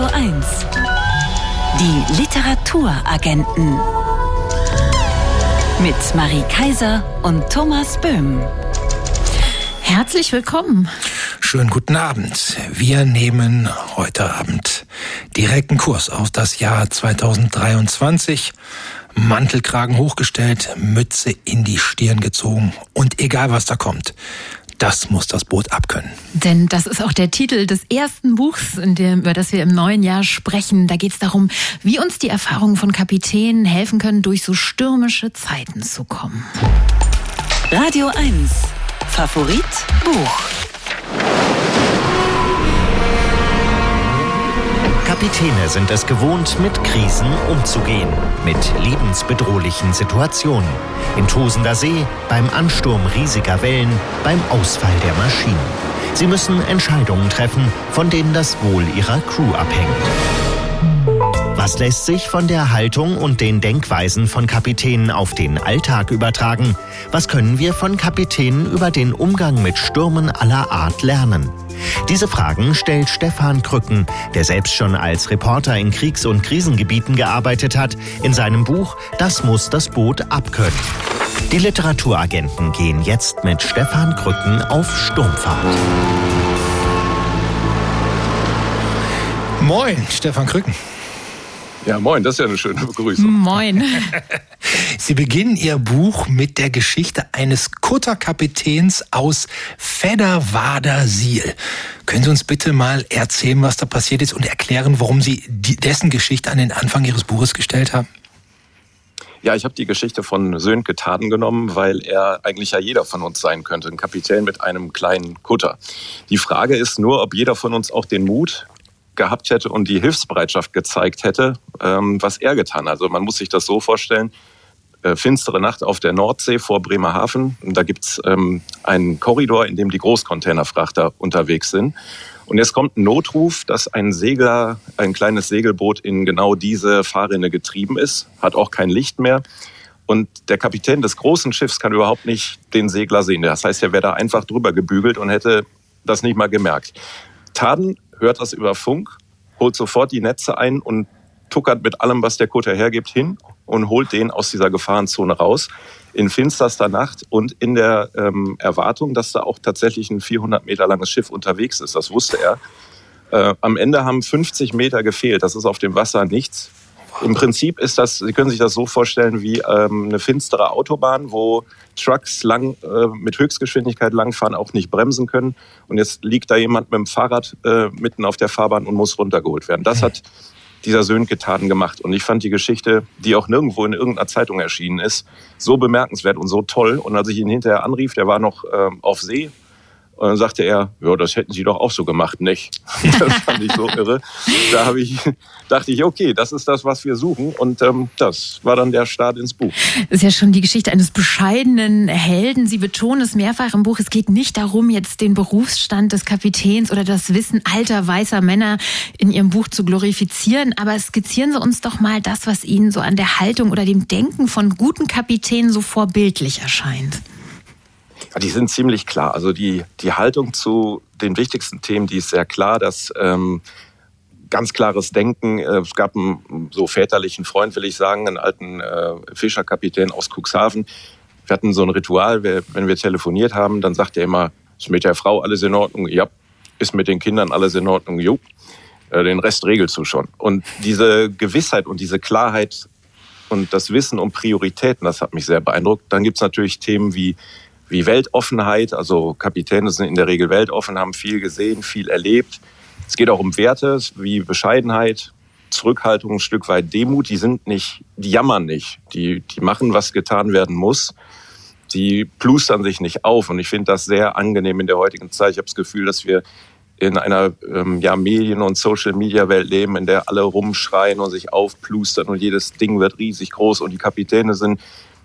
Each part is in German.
Radio 1. Die Literaturagenten. Mit Marie Kaiser und Thomas Böhm. Herzlich willkommen. Schönen guten Abend. Wir nehmen heute Abend direkten Kurs auf das Jahr 2023. Mantelkragen hochgestellt, Mütze in die Stirn gezogen und egal was da kommt, das muss das Boot abkönnen. Denn das ist auch der Titel des ersten Buchs, in dem, über das wir im neuen Jahr sprechen. Da geht es darum, wie uns die Erfahrungen von Kapitänen helfen können, durch so stürmische Zeiten zu kommen. Radio 1. Favorit Buch. Kapitäne sind es gewohnt, mit Krisen umzugehen, mit lebensbedrohlichen Situationen. In tosender See, beim Ansturm riesiger Wellen, beim Ausfall der Maschinen. Sie müssen Entscheidungen treffen, von denen das Wohl ihrer Crew abhängt. Was lässt sich von der Haltung und den Denkweisen von Kapitänen auf den Alltag übertragen? Was können wir von Kapitänen über den Umgang mit Stürmen aller Art lernen? Diese Fragen stellt Stefan Krücken, der selbst schon als Reporter in Kriegs- und Krisengebieten gearbeitet hat, in seinem Buch Das muss das Boot abkönnen. Die Literaturagenten gehen jetzt mit Stefan Krücken auf Sturmfahrt. Moin, Stefan Krücken. Ja, moin, das ist ja eine schöne Begrüßung. Moin. Sie beginnen Ihr Buch mit der Geschichte eines Kutterkapitäns aus Fedderwader-Siel. Können Sie uns bitte mal erzählen, was da passiert ist und erklären, warum Sie die, dessen Geschichte an den Anfang Ihres Buches gestellt haben? Ja, ich habe die Geschichte von Sönke Taden genommen, weil er eigentlich ja jeder von uns sein könnte, ein Kapitän mit einem kleinen Kutter. Die Frage ist nur, ob jeder von uns auch den Mut gehabt hätte und die Hilfsbereitschaft gezeigt hätte, ähm, was er getan hat. Also man muss sich das so vorstellen, äh, finstere Nacht auf der Nordsee vor Bremerhaven. Da gibt's ähm, einen Korridor, in dem die Großcontainerfrachter unterwegs sind. Und jetzt kommt ein Notruf, dass ein Segler, ein kleines Segelboot in genau diese Fahrrinne getrieben ist, hat auch kein Licht mehr. Und der Kapitän des großen Schiffs kann überhaupt nicht den Segler sehen. Das heißt, er wäre da einfach drüber gebügelt und hätte das nicht mal gemerkt. Taden hört das über Funk, holt sofort die Netze ein und tuckert mit allem, was der Kutter hergibt, hin und holt den aus dieser Gefahrenzone raus in finsterster Nacht und in der ähm, Erwartung, dass da auch tatsächlich ein 400 Meter langes Schiff unterwegs ist. Das wusste er. Äh, am Ende haben 50 Meter gefehlt. Das ist auf dem Wasser nichts. Im Prinzip ist das, Sie können sich das so vorstellen wie ähm, eine finstere Autobahn, wo Trucks lang äh, mit Höchstgeschwindigkeit langfahren, auch nicht bremsen können. Und jetzt liegt da jemand mit dem Fahrrad äh, mitten auf der Fahrbahn und muss runtergeholt werden. Das hat dieser Sönke Taten gemacht. Und ich fand die Geschichte, die auch nirgendwo in irgendeiner Zeitung erschienen ist, so bemerkenswert und so toll. Und als ich ihn hinterher anrief, der war noch äh, auf See, und dann sagte er, ja, das hätten Sie doch auch so gemacht, nicht? Das fand ich so irre. Da habe ich, dachte ich, okay, das ist das, was wir suchen. Und ähm, das war dann der Start ins Buch. Das ist ja schon die Geschichte eines bescheidenen Helden. Sie betonen es mehrfach im Buch. Es geht nicht darum, jetzt den Berufsstand des Kapitäns oder das Wissen alter weißer Männer in Ihrem Buch zu glorifizieren. Aber skizzieren Sie uns doch mal das, was Ihnen so an der Haltung oder dem Denken von guten Kapitänen so vorbildlich erscheint. Ja, die sind ziemlich klar. Also die, die Haltung zu den wichtigsten Themen, die ist sehr klar, dass ähm, ganz klares Denken. Äh, es gab einen so väterlichen Freund, will ich sagen, einen alten äh, Fischerkapitän aus Cuxhaven. Wir hatten so ein Ritual, wenn wir telefoniert haben, dann sagt er immer, ist mit der Frau alles in Ordnung? Ja. Ist mit den Kindern alles in Ordnung? Jo. Äh, den Rest regelst du schon. Und diese Gewissheit und diese Klarheit und das Wissen um Prioritäten, das hat mich sehr beeindruckt. Dann gibt's natürlich Themen wie wie Weltoffenheit. Also Kapitäne sind in der Regel weltoffen, haben viel gesehen, viel erlebt. Es geht auch um Werte wie Bescheidenheit, Zurückhaltung, ein Stück weit Demut. Die sind nicht, die jammern nicht. Die, die machen, was getan werden muss. Die plustern sich nicht auf. Und ich finde das sehr angenehm in der heutigen Zeit. Ich habe das Gefühl, dass wir in einer ähm, ja, Medien- und Social-Media-Welt leben, in der alle rumschreien und sich aufplustern und jedes Ding wird riesig groß und die Kapitäne sind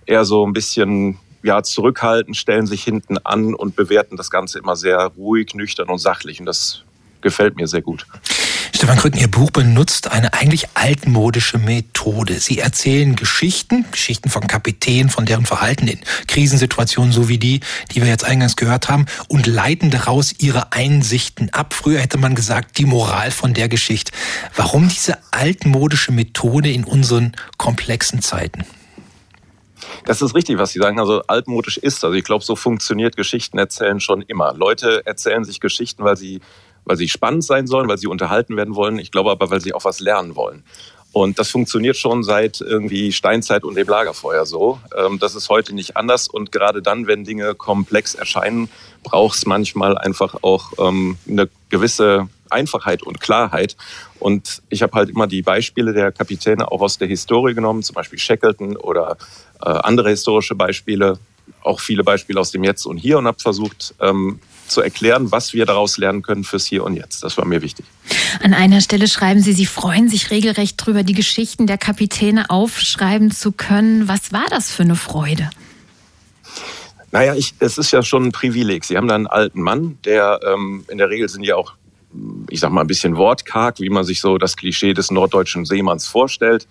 eher so ein bisschen ja, zurückhalten, stellen sich hinten an und bewerten das Ganze immer sehr ruhig, nüchtern und sachlich. Und das gefällt mir sehr gut. Stefan Krücken, Ihr Buch benutzt eine eigentlich altmodische Methode. Sie erzählen Geschichten, Geschichten von Kapitänen, von deren Verhalten in Krisensituationen, so wie die, die wir jetzt eingangs gehört haben, und leiten daraus ihre Einsichten ab. Früher hätte man gesagt, die Moral von der Geschichte. Warum diese altmodische Methode in unseren komplexen Zeiten? Das ist richtig, was Sie sagen. Also altmodisch ist. Also ich glaube, so funktioniert Geschichten erzählen schon immer. Leute erzählen sich Geschichten, weil sie, weil sie spannend sein sollen, weil sie unterhalten werden wollen. Ich glaube aber, weil sie auch was lernen wollen. Und das funktioniert schon seit irgendwie Steinzeit und dem Lagerfeuer so. Ähm, das ist heute nicht anders. Und gerade dann, wenn Dinge komplex erscheinen, braucht es manchmal einfach auch ähm, eine gewisse Einfachheit und Klarheit. Und ich habe halt immer die Beispiele der Kapitäne auch aus der Historie genommen, zum Beispiel Shackleton oder äh, andere historische Beispiele, auch viele Beispiele aus dem Jetzt und Hier und habe versucht ähm, zu erklären, was wir daraus lernen können fürs Hier und Jetzt. Das war mir wichtig. An einer Stelle schreiben Sie, Sie freuen sich regelrecht darüber, die Geschichten der Kapitäne aufschreiben zu können. Was war das für eine Freude? Naja, ich, es ist ja schon ein Privileg. Sie haben da einen alten Mann, der ähm, in der Regel sind ja auch ich sag mal, ein bisschen wortkarg, wie man sich so das Klischee des norddeutschen Seemanns vorstellt.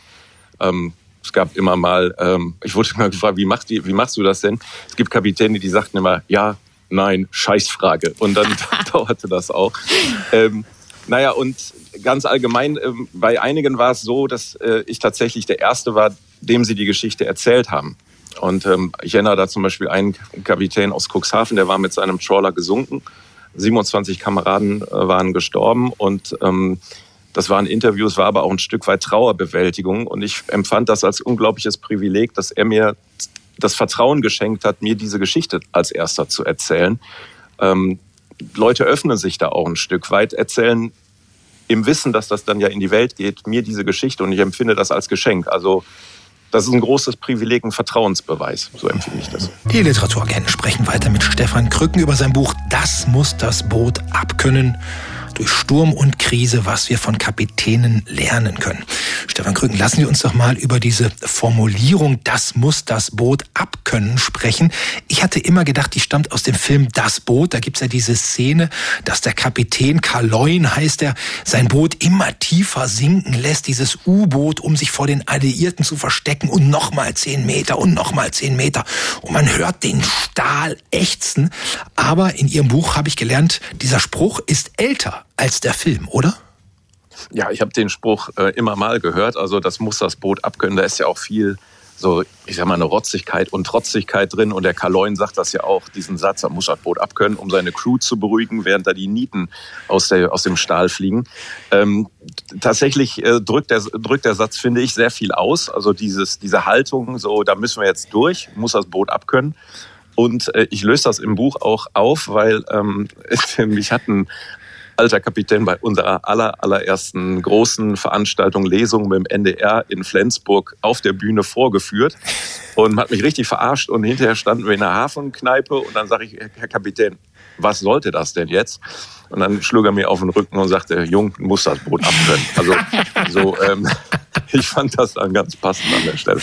Ähm, es gab immer mal, ähm, ich wurde immer gefragt, wie machst, du, wie machst du das denn? Es gibt Kapitäne, die sagten immer, ja, nein, Scheißfrage. Und dann dauerte das auch. Ähm, naja, und ganz allgemein, ähm, bei einigen war es so, dass äh, ich tatsächlich der Erste war, dem sie die Geschichte erzählt haben. Und ähm, ich erinnere da zum Beispiel einen Kapitän aus Cuxhaven, der war mit seinem Trawler gesunken 27 Kameraden äh, waren gestorben und ähm, das waren Interviews, war aber auch ein Stück weit Trauerbewältigung und ich empfand das als unglaubliches Privileg, dass er mir das Vertrauen geschenkt hat, mir diese Geschichte als erster zu erzählen. Ähm, Leute öffnen sich da auch ein Stück weit, erzählen im Wissen, dass das dann ja in die Welt geht, mir diese Geschichte und ich empfinde das als Geschenk. Also das ist ein großes Privileg, ein Vertrauensbeweis. So empfinde ich das. Die Literaturagenten sprechen weiter mit Stefan Krücken über sein Buch Das muss das Boot abkönnen durch Sturm und Krise, was wir von Kapitänen lernen können. Stefan Krücken, lassen Sie uns doch mal über diese Formulierung, das muss das Boot abkönnen, sprechen. Ich hatte immer gedacht, die stammt aus dem Film Das Boot. Da gibt's ja diese Szene, dass der Kapitän, Karl heißt er, sein Boot immer tiefer sinken lässt, dieses U-Boot, um sich vor den Alliierten zu verstecken und nochmal zehn Meter und nochmal zehn Meter. Und man hört den Stahl ächzen. Aber in Ihrem Buch habe ich gelernt, dieser Spruch ist älter als der Film, oder? Ja, ich habe den Spruch äh, immer mal gehört. Also das muss das Boot abkönnen. Da ist ja auch viel so, ich sag mal, eine Rotzigkeit und Trotzigkeit drin. Und der Kaloin sagt das ja auch, diesen Satz, er muss das Boot abkönnen, um seine Crew zu beruhigen, während da die Nieten aus, der, aus dem Stahl fliegen. Ähm, tatsächlich äh, drückt, der, drückt der Satz, finde ich, sehr viel aus. Also dieses, diese Haltung, so, da müssen wir jetzt durch, muss das Boot abkönnen. Und äh, ich löse das im Buch auch auf, weil ähm, mich hatten alter Kapitän bei unserer aller, allerersten großen Veranstaltung, Lesung mit dem NDR in Flensburg auf der Bühne vorgeführt und hat mich richtig verarscht. Und hinterher standen wir in der Hafenkneipe und dann sage ich, Herr Kapitän, was sollte das denn jetzt? Und dann schlug er mir auf den Rücken und sagte, Jung, muss das Boot abkönnen. Also so, ähm, ich fand das dann ganz passend an der Stelle.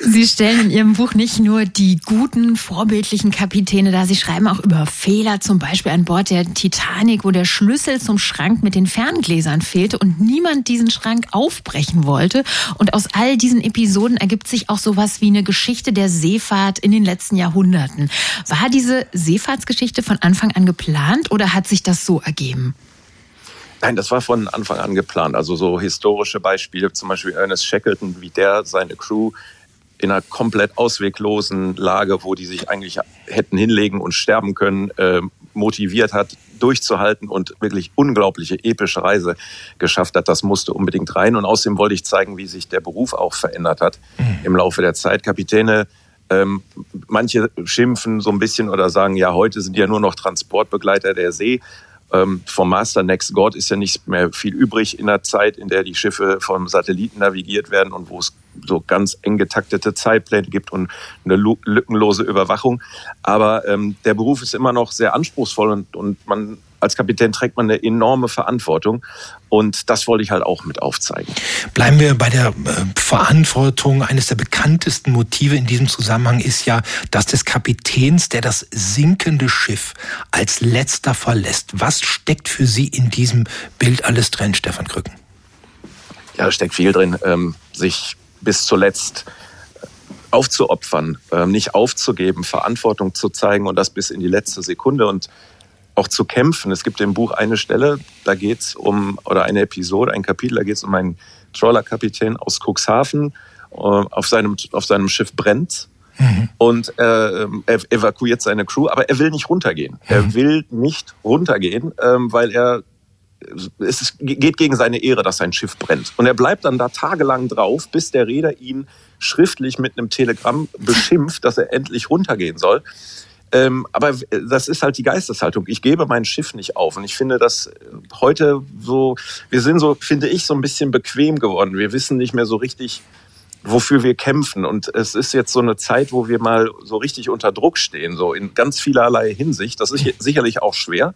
Sie stellen in Ihrem Buch nicht nur die guten, vorbildlichen Kapitäne dar, Sie schreiben auch über Fehler, zum Beispiel an Bord der Titanic, wo der Schlüssel zum Schrank mit den Ferngläsern fehlte und niemand diesen Schrank aufbrechen wollte. Und aus all diesen Episoden ergibt sich auch sowas wie eine Geschichte der Seefahrt in den letzten Jahrhunderten. War diese Seefahrtsgeschichte von Anfang an geplant oder hat sich das so ergeben? Nein, das war von Anfang an geplant. Also so historische Beispiele, zum Beispiel Ernest Shackleton, wie der seine Crew in einer komplett ausweglosen Lage, wo die sich eigentlich hätten hinlegen und sterben können, äh, motiviert hat, durchzuhalten und wirklich unglaubliche epische Reise geschafft hat. Das musste unbedingt rein. Und außerdem wollte ich zeigen, wie sich der Beruf auch verändert hat mhm. im Laufe der Zeit. Kapitäne ähm, manche schimpfen so ein bisschen oder sagen, ja, heute sind ja nur noch Transportbegleiter der See. Ähm, vom Master Next God ist ja nicht mehr viel übrig in der Zeit, in der die Schiffe vom Satelliten navigiert werden und wo es so ganz eng getaktete Zeitpläne gibt und eine lückenlose Überwachung. Aber ähm, der Beruf ist immer noch sehr anspruchsvoll und, und man als Kapitän trägt man eine enorme Verantwortung und das wollte ich halt auch mit aufzeigen. Bleiben wir bei der äh, Verantwortung. Eines der bekanntesten Motive in diesem Zusammenhang ist ja das des Kapitäns, der das sinkende Schiff als letzter verlässt. Was steckt für Sie in diesem Bild alles drin, Stefan Krücken? Ja, da steckt viel drin, ähm, sich bis zuletzt aufzuopfern, ähm, nicht aufzugeben, Verantwortung zu zeigen und das bis in die letzte Sekunde und auch zu kämpfen. Es gibt im Buch eine Stelle, da geht es um, oder eine Episode, ein Kapitel, da geht es um einen Trawlerkapitän aus Cuxhaven. Äh, auf seinem, auf seinem Schiff brennt mhm. und äh, er evakuiert seine Crew, aber er will nicht runtergehen. Mhm. Er will nicht runtergehen, ähm, weil er es geht gegen seine Ehre, dass sein Schiff brennt. Und er bleibt dann da tagelang drauf, bis der Reeder ihn schriftlich mit einem Telegramm beschimpft, dass er endlich runtergehen soll. Ähm, aber das ist halt die Geisteshaltung. Ich gebe mein Schiff nicht auf. Und ich finde, dass heute so, wir sind so, finde ich, so ein bisschen bequem geworden. Wir wissen nicht mehr so richtig, wofür wir kämpfen. Und es ist jetzt so eine Zeit, wo wir mal so richtig unter Druck stehen, so in ganz vielerlei Hinsicht. Das ist sicherlich auch schwer.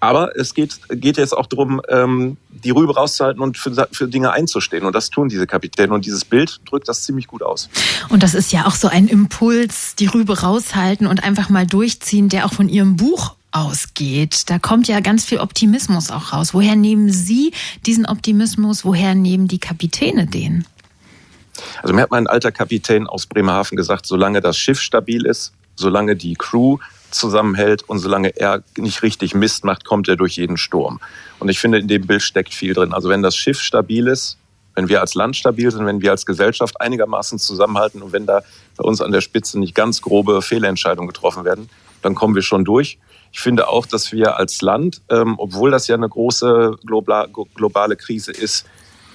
Aber es geht, geht jetzt auch darum, ähm, die Rübe rauszuhalten und für, für Dinge einzustehen. Und das tun diese Kapitäne. Und dieses Bild drückt das ziemlich gut aus. Und das ist ja auch so ein Impuls, die Rübe raushalten und einfach mal durchziehen, der auch von Ihrem Buch ausgeht. Da kommt ja ganz viel Optimismus auch raus. Woher nehmen Sie diesen Optimismus? Woher nehmen die Kapitäne den? Also mir hat mein alter Kapitän aus Bremerhaven gesagt, solange das Schiff stabil ist, solange die Crew zusammenhält und solange er nicht richtig Mist macht, kommt er durch jeden Sturm. Und ich finde, in dem Bild steckt viel drin. Also wenn das Schiff stabil ist, wenn wir als Land stabil sind, wenn wir als Gesellschaft einigermaßen zusammenhalten und wenn da bei uns an der Spitze nicht ganz grobe Fehlentscheidungen getroffen werden, dann kommen wir schon durch. Ich finde auch, dass wir als Land, ähm, obwohl das ja eine große globale Krise ist,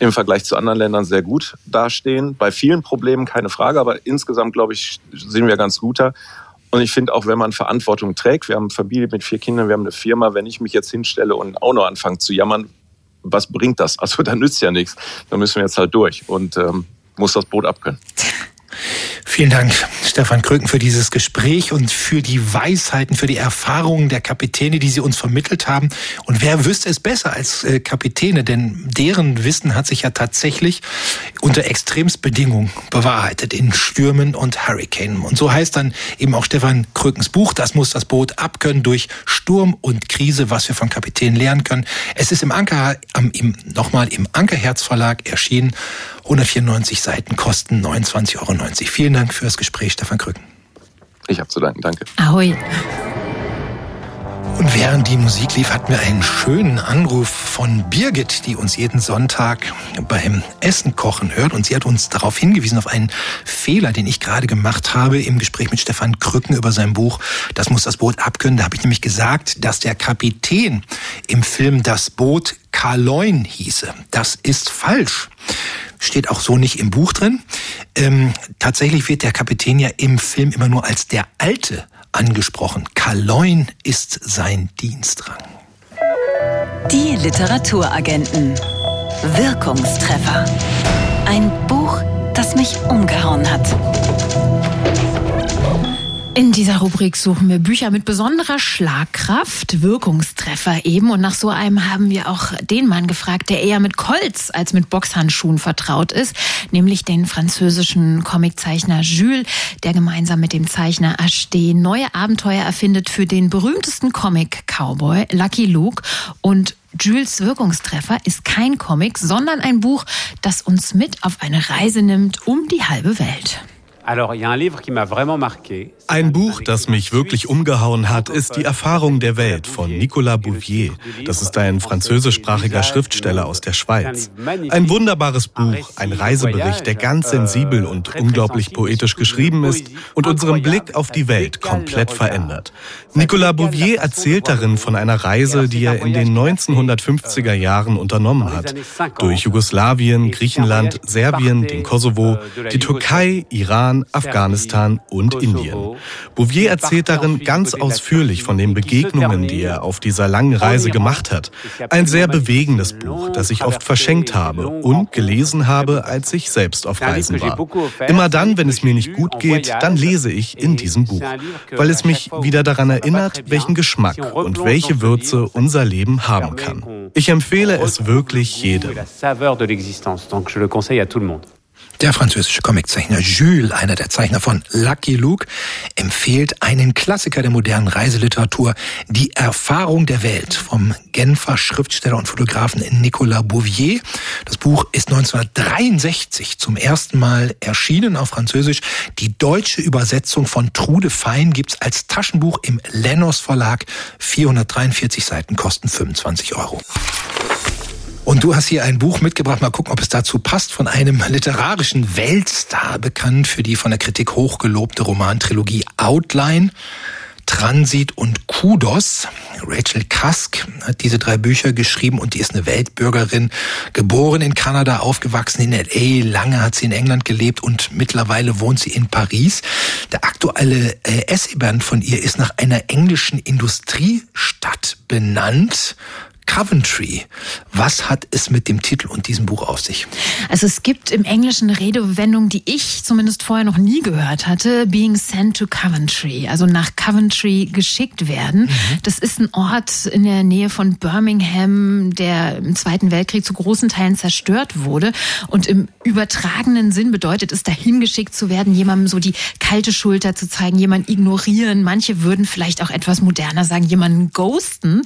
im Vergleich zu anderen Ländern sehr gut dastehen. Bei vielen Problemen keine Frage, aber insgesamt, glaube ich, sind wir ganz guter. Und ich finde auch, wenn man Verantwortung trägt, wir haben eine Familie mit vier Kindern, wir haben eine Firma, wenn ich mich jetzt hinstelle und auch noch anfange zu jammern, was bringt das? Also da nützt ja nichts. Da müssen wir jetzt halt durch und ähm, muss das Boot abkönnen. Vielen Dank, Stefan Kröken, für dieses Gespräch und für die Weisheiten, für die Erfahrungen der Kapitäne, die Sie uns vermittelt haben. Und wer wüsste es besser als äh, Kapitäne? Denn deren Wissen hat sich ja tatsächlich unter Extremsbedingungen bewahrheitet, in Stürmen und Hurricanen. Und so heißt dann eben auch Stefan Krökens Buch, das muss das Boot abkönnen durch Sturm und Krise, was wir von Kapitänen lernen können. Es ist im Anker, im, nochmal im Ankerherz Verlag erschienen 194 Seiten kosten 29,90 Euro. Vielen Dank fürs Gespräch, Stefan Krücken. Ich habe zu danken, danke. Ahoi. Und während die Musik lief, hatten wir einen schönen Anruf von Birgit, die uns jeden Sonntag beim Essen kochen hört. Und sie hat uns darauf hingewiesen, auf einen Fehler, den ich gerade gemacht habe im Gespräch mit Stefan Krücken über sein Buch Das muss das Boot abkönnen. Da habe ich nämlich gesagt, dass der Kapitän im Film Das Boot Karloin hieße. Das ist falsch steht auch so nicht im Buch drin. Ähm, tatsächlich wird der Kapitän ja im Film immer nur als der Alte angesprochen. Kaloin ist sein Dienstrang. Die Literaturagenten. Wirkungstreffer. Ein Buch, das mich umgehauen hat. In dieser Rubrik suchen wir Bücher mit besonderer Schlagkraft, Wirkungstreffer eben. Und nach so einem haben wir auch den Mann gefragt, der eher mit Colts als mit Boxhandschuhen vertraut ist, nämlich den französischen Comiczeichner Jules, der gemeinsam mit dem Zeichner Acheté neue Abenteuer erfindet für den berühmtesten Comic-Cowboy Lucky Luke. Und Jules Wirkungstreffer ist kein Comic, sondern ein Buch, das uns mit auf eine Reise nimmt um die halbe Welt. Ein Buch, das mich wirklich umgehauen hat, ist Die Erfahrung der Welt von Nicolas Bouvier. Das ist ein französischsprachiger Schriftsteller aus der Schweiz. Ein wunderbares Buch, ein Reisebericht, der ganz sensibel und unglaublich poetisch geschrieben ist und unseren Blick auf die Welt komplett verändert. Nicolas Bouvier erzählt darin von einer Reise, die er in den 1950er Jahren unternommen hat. Durch Jugoslawien, Griechenland, Serbien, den Kosovo, die Türkei, Iran, Iran, Afghanistan und Indien. Bouvier erzählt darin ganz ausführlich von den Begegnungen, die er auf dieser langen Reise gemacht hat. Ein sehr bewegendes Buch, das ich oft verschenkt habe und gelesen habe, als ich selbst auf Reisen war. Immer dann, wenn es mir nicht gut geht, dann lese ich in diesem Buch, weil es mich wieder daran erinnert, welchen Geschmack und welche Würze unser Leben haben kann. Ich empfehle es wirklich jedem. Der französische Comiczeichner Jules, einer der Zeichner von Lucky Luke, empfiehlt einen Klassiker der modernen Reiseliteratur, Die Erfahrung der Welt vom Genfer Schriftsteller und Fotografen Nicolas Bouvier. Das Buch ist 1963 zum ersten Mal erschienen auf Französisch. Die deutsche Übersetzung von Trude Fein gibt's als Taschenbuch im Lennos Verlag. 443 Seiten kosten 25 Euro. Und du hast hier ein Buch mitgebracht, mal gucken, ob es dazu passt, von einem literarischen Weltstar bekannt für die von der Kritik hochgelobte Romantrilogie Outline. Transit und Kudos. Rachel Cusk hat diese drei Bücher geschrieben und die ist eine Weltbürgerin, geboren in Kanada, aufgewachsen in LA, lange hat sie in England gelebt und mittlerweile wohnt sie in Paris. Der aktuelle äh, Essayband von ihr ist nach einer englischen Industriestadt benannt. Coventry. Was hat es mit dem Titel und diesem Buch auf sich? Also es gibt im Englischen eine Redewendung, die ich zumindest vorher noch nie gehört hatte, being sent to Coventry, also nach Coventry geschickt werden. Mhm. Das ist ein Ort in der Nähe von Birmingham, der im Zweiten Weltkrieg zu großen Teilen zerstört wurde. Und im übertragenen Sinn bedeutet es, dahin geschickt zu werden, jemandem so die kalte Schulter zu zeigen, jemanden ignorieren. Manche würden vielleicht auch etwas moderner sagen, jemanden ghosten.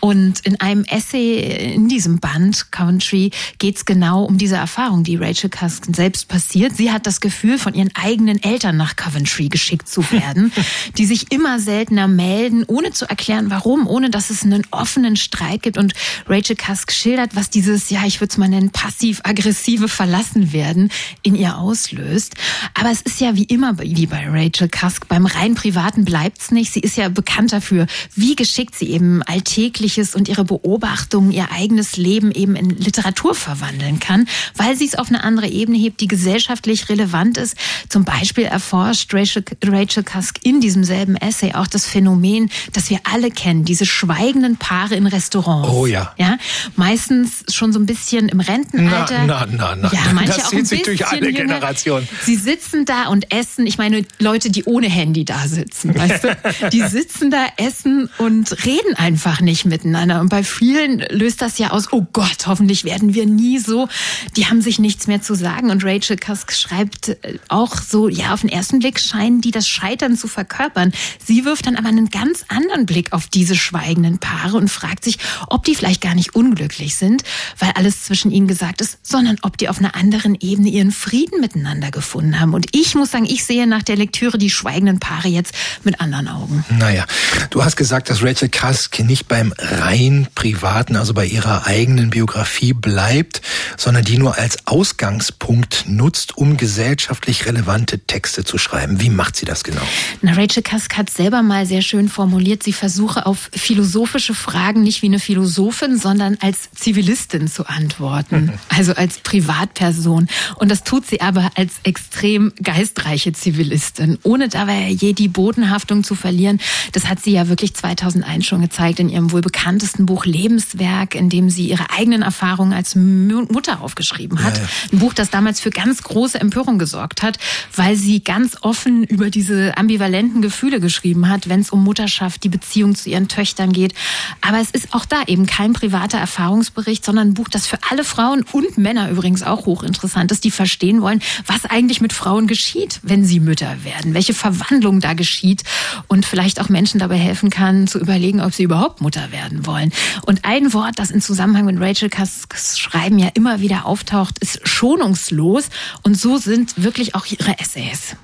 Und in einem Essay in diesem Band, Coventry, geht es genau um diese Erfahrung, die Rachel Cusk selbst passiert. Sie hat das Gefühl, von ihren eigenen Eltern nach Coventry geschickt zu werden, die sich immer seltener melden, ohne zu erklären, warum, ohne dass es einen offenen Streit gibt. Und Rachel Cusk schildert, was dieses, ja, ich würde es mal nennen, passiv-aggressive Verlassenwerden in ihr auslöst. Aber es ist ja wie immer wie bei Rachel Cusk, beim rein Privaten bleibt's nicht. Sie ist ja bekannt dafür, wie geschickt sie eben Alltägliches und ihre Beobachtungen Beobachtungen ihr eigenes Leben eben in Literatur verwandeln kann, weil sie es auf eine andere Ebene hebt, die gesellschaftlich relevant ist. Zum Beispiel erforscht Rachel, Rachel Cusk in diesem selben Essay auch das Phänomen, das wir alle kennen, diese schweigenden Paare in Restaurants. Oh ja. Ja, meistens schon so ein bisschen im Rentenalter. Na, na, na, na. Ja, manche das auch ein zieht sich durch alle jünger. Generationen. Sie sitzen da und essen. Ich meine, Leute, die ohne Handy da sitzen, weißt du? Die sitzen da, essen und reden einfach nicht miteinander. Und bei vielen löst das ja aus, oh Gott, hoffentlich werden wir nie so. Die haben sich nichts mehr zu sagen. Und Rachel Cusk schreibt äh, auch so, ja, auf den ersten Blick scheinen die das Scheitern zu verkörpern. Sie wirft dann aber einen ganz anderen Blick auf diese schweigenden Paare und fragt sich, ob die vielleicht gar nicht unglücklich sind, weil alles zwischen ihnen gesagt ist, sondern ob die auf einer anderen Ebene ihren Frieden miteinander gefunden haben. Und ich muss sagen, ich sehe nach der Lektüre die schweigenden Paare jetzt mit anderen Augen. Naja, du hast gesagt, dass Rachel Cusk nicht beim rein privaten, also bei ihrer eigenen Biografie bleibt, sondern die nur als Ausgangspunkt nutzt, um gesellschaftlich relevante Texte zu schreiben. Wie macht sie das genau? Na, Rachel Cusk hat selber mal sehr schön formuliert, sie versuche auf philosophische Fragen nicht wie eine Philosophin, sondern als Zivilistin zu antworten, also als Privatperson. Und das tut sie aber als extrem geistreiche Zivilistin, ohne dabei je die Bodenhaftung zu verlieren. Das hat sie ja wirklich 2001 schon gezeigt in ihrem wohl bekanntesten Buch Lebenswerk, in dem sie ihre eigenen Erfahrungen als Mutter aufgeschrieben hat. Ja, ja. Ein Buch, das damals für ganz große Empörung gesorgt hat, weil sie ganz offen über diese ambivalenten Gefühle geschrieben hat, wenn es um Mutterschaft, die Beziehung zu ihren Töchtern geht. Aber es ist auch da eben kein privater Erfahrungsbericht, sondern ein Buch, das für alle Frauen und Männer übrigens auch hochinteressant ist, die verstehen wollen, was eigentlich mit Frauen geschieht, wenn sie Mütter werden, welche Verwandlung da geschieht und vielleicht auch Menschen dabei helfen kann, zu überlegen, ob sie überhaupt Mutter werden wollen. Und ein Wort, das in Zusammenhang mit Rachel Cusks Schreiben ja immer wieder auftaucht, ist schonungslos. Und so sind wirklich auch ihre Essays.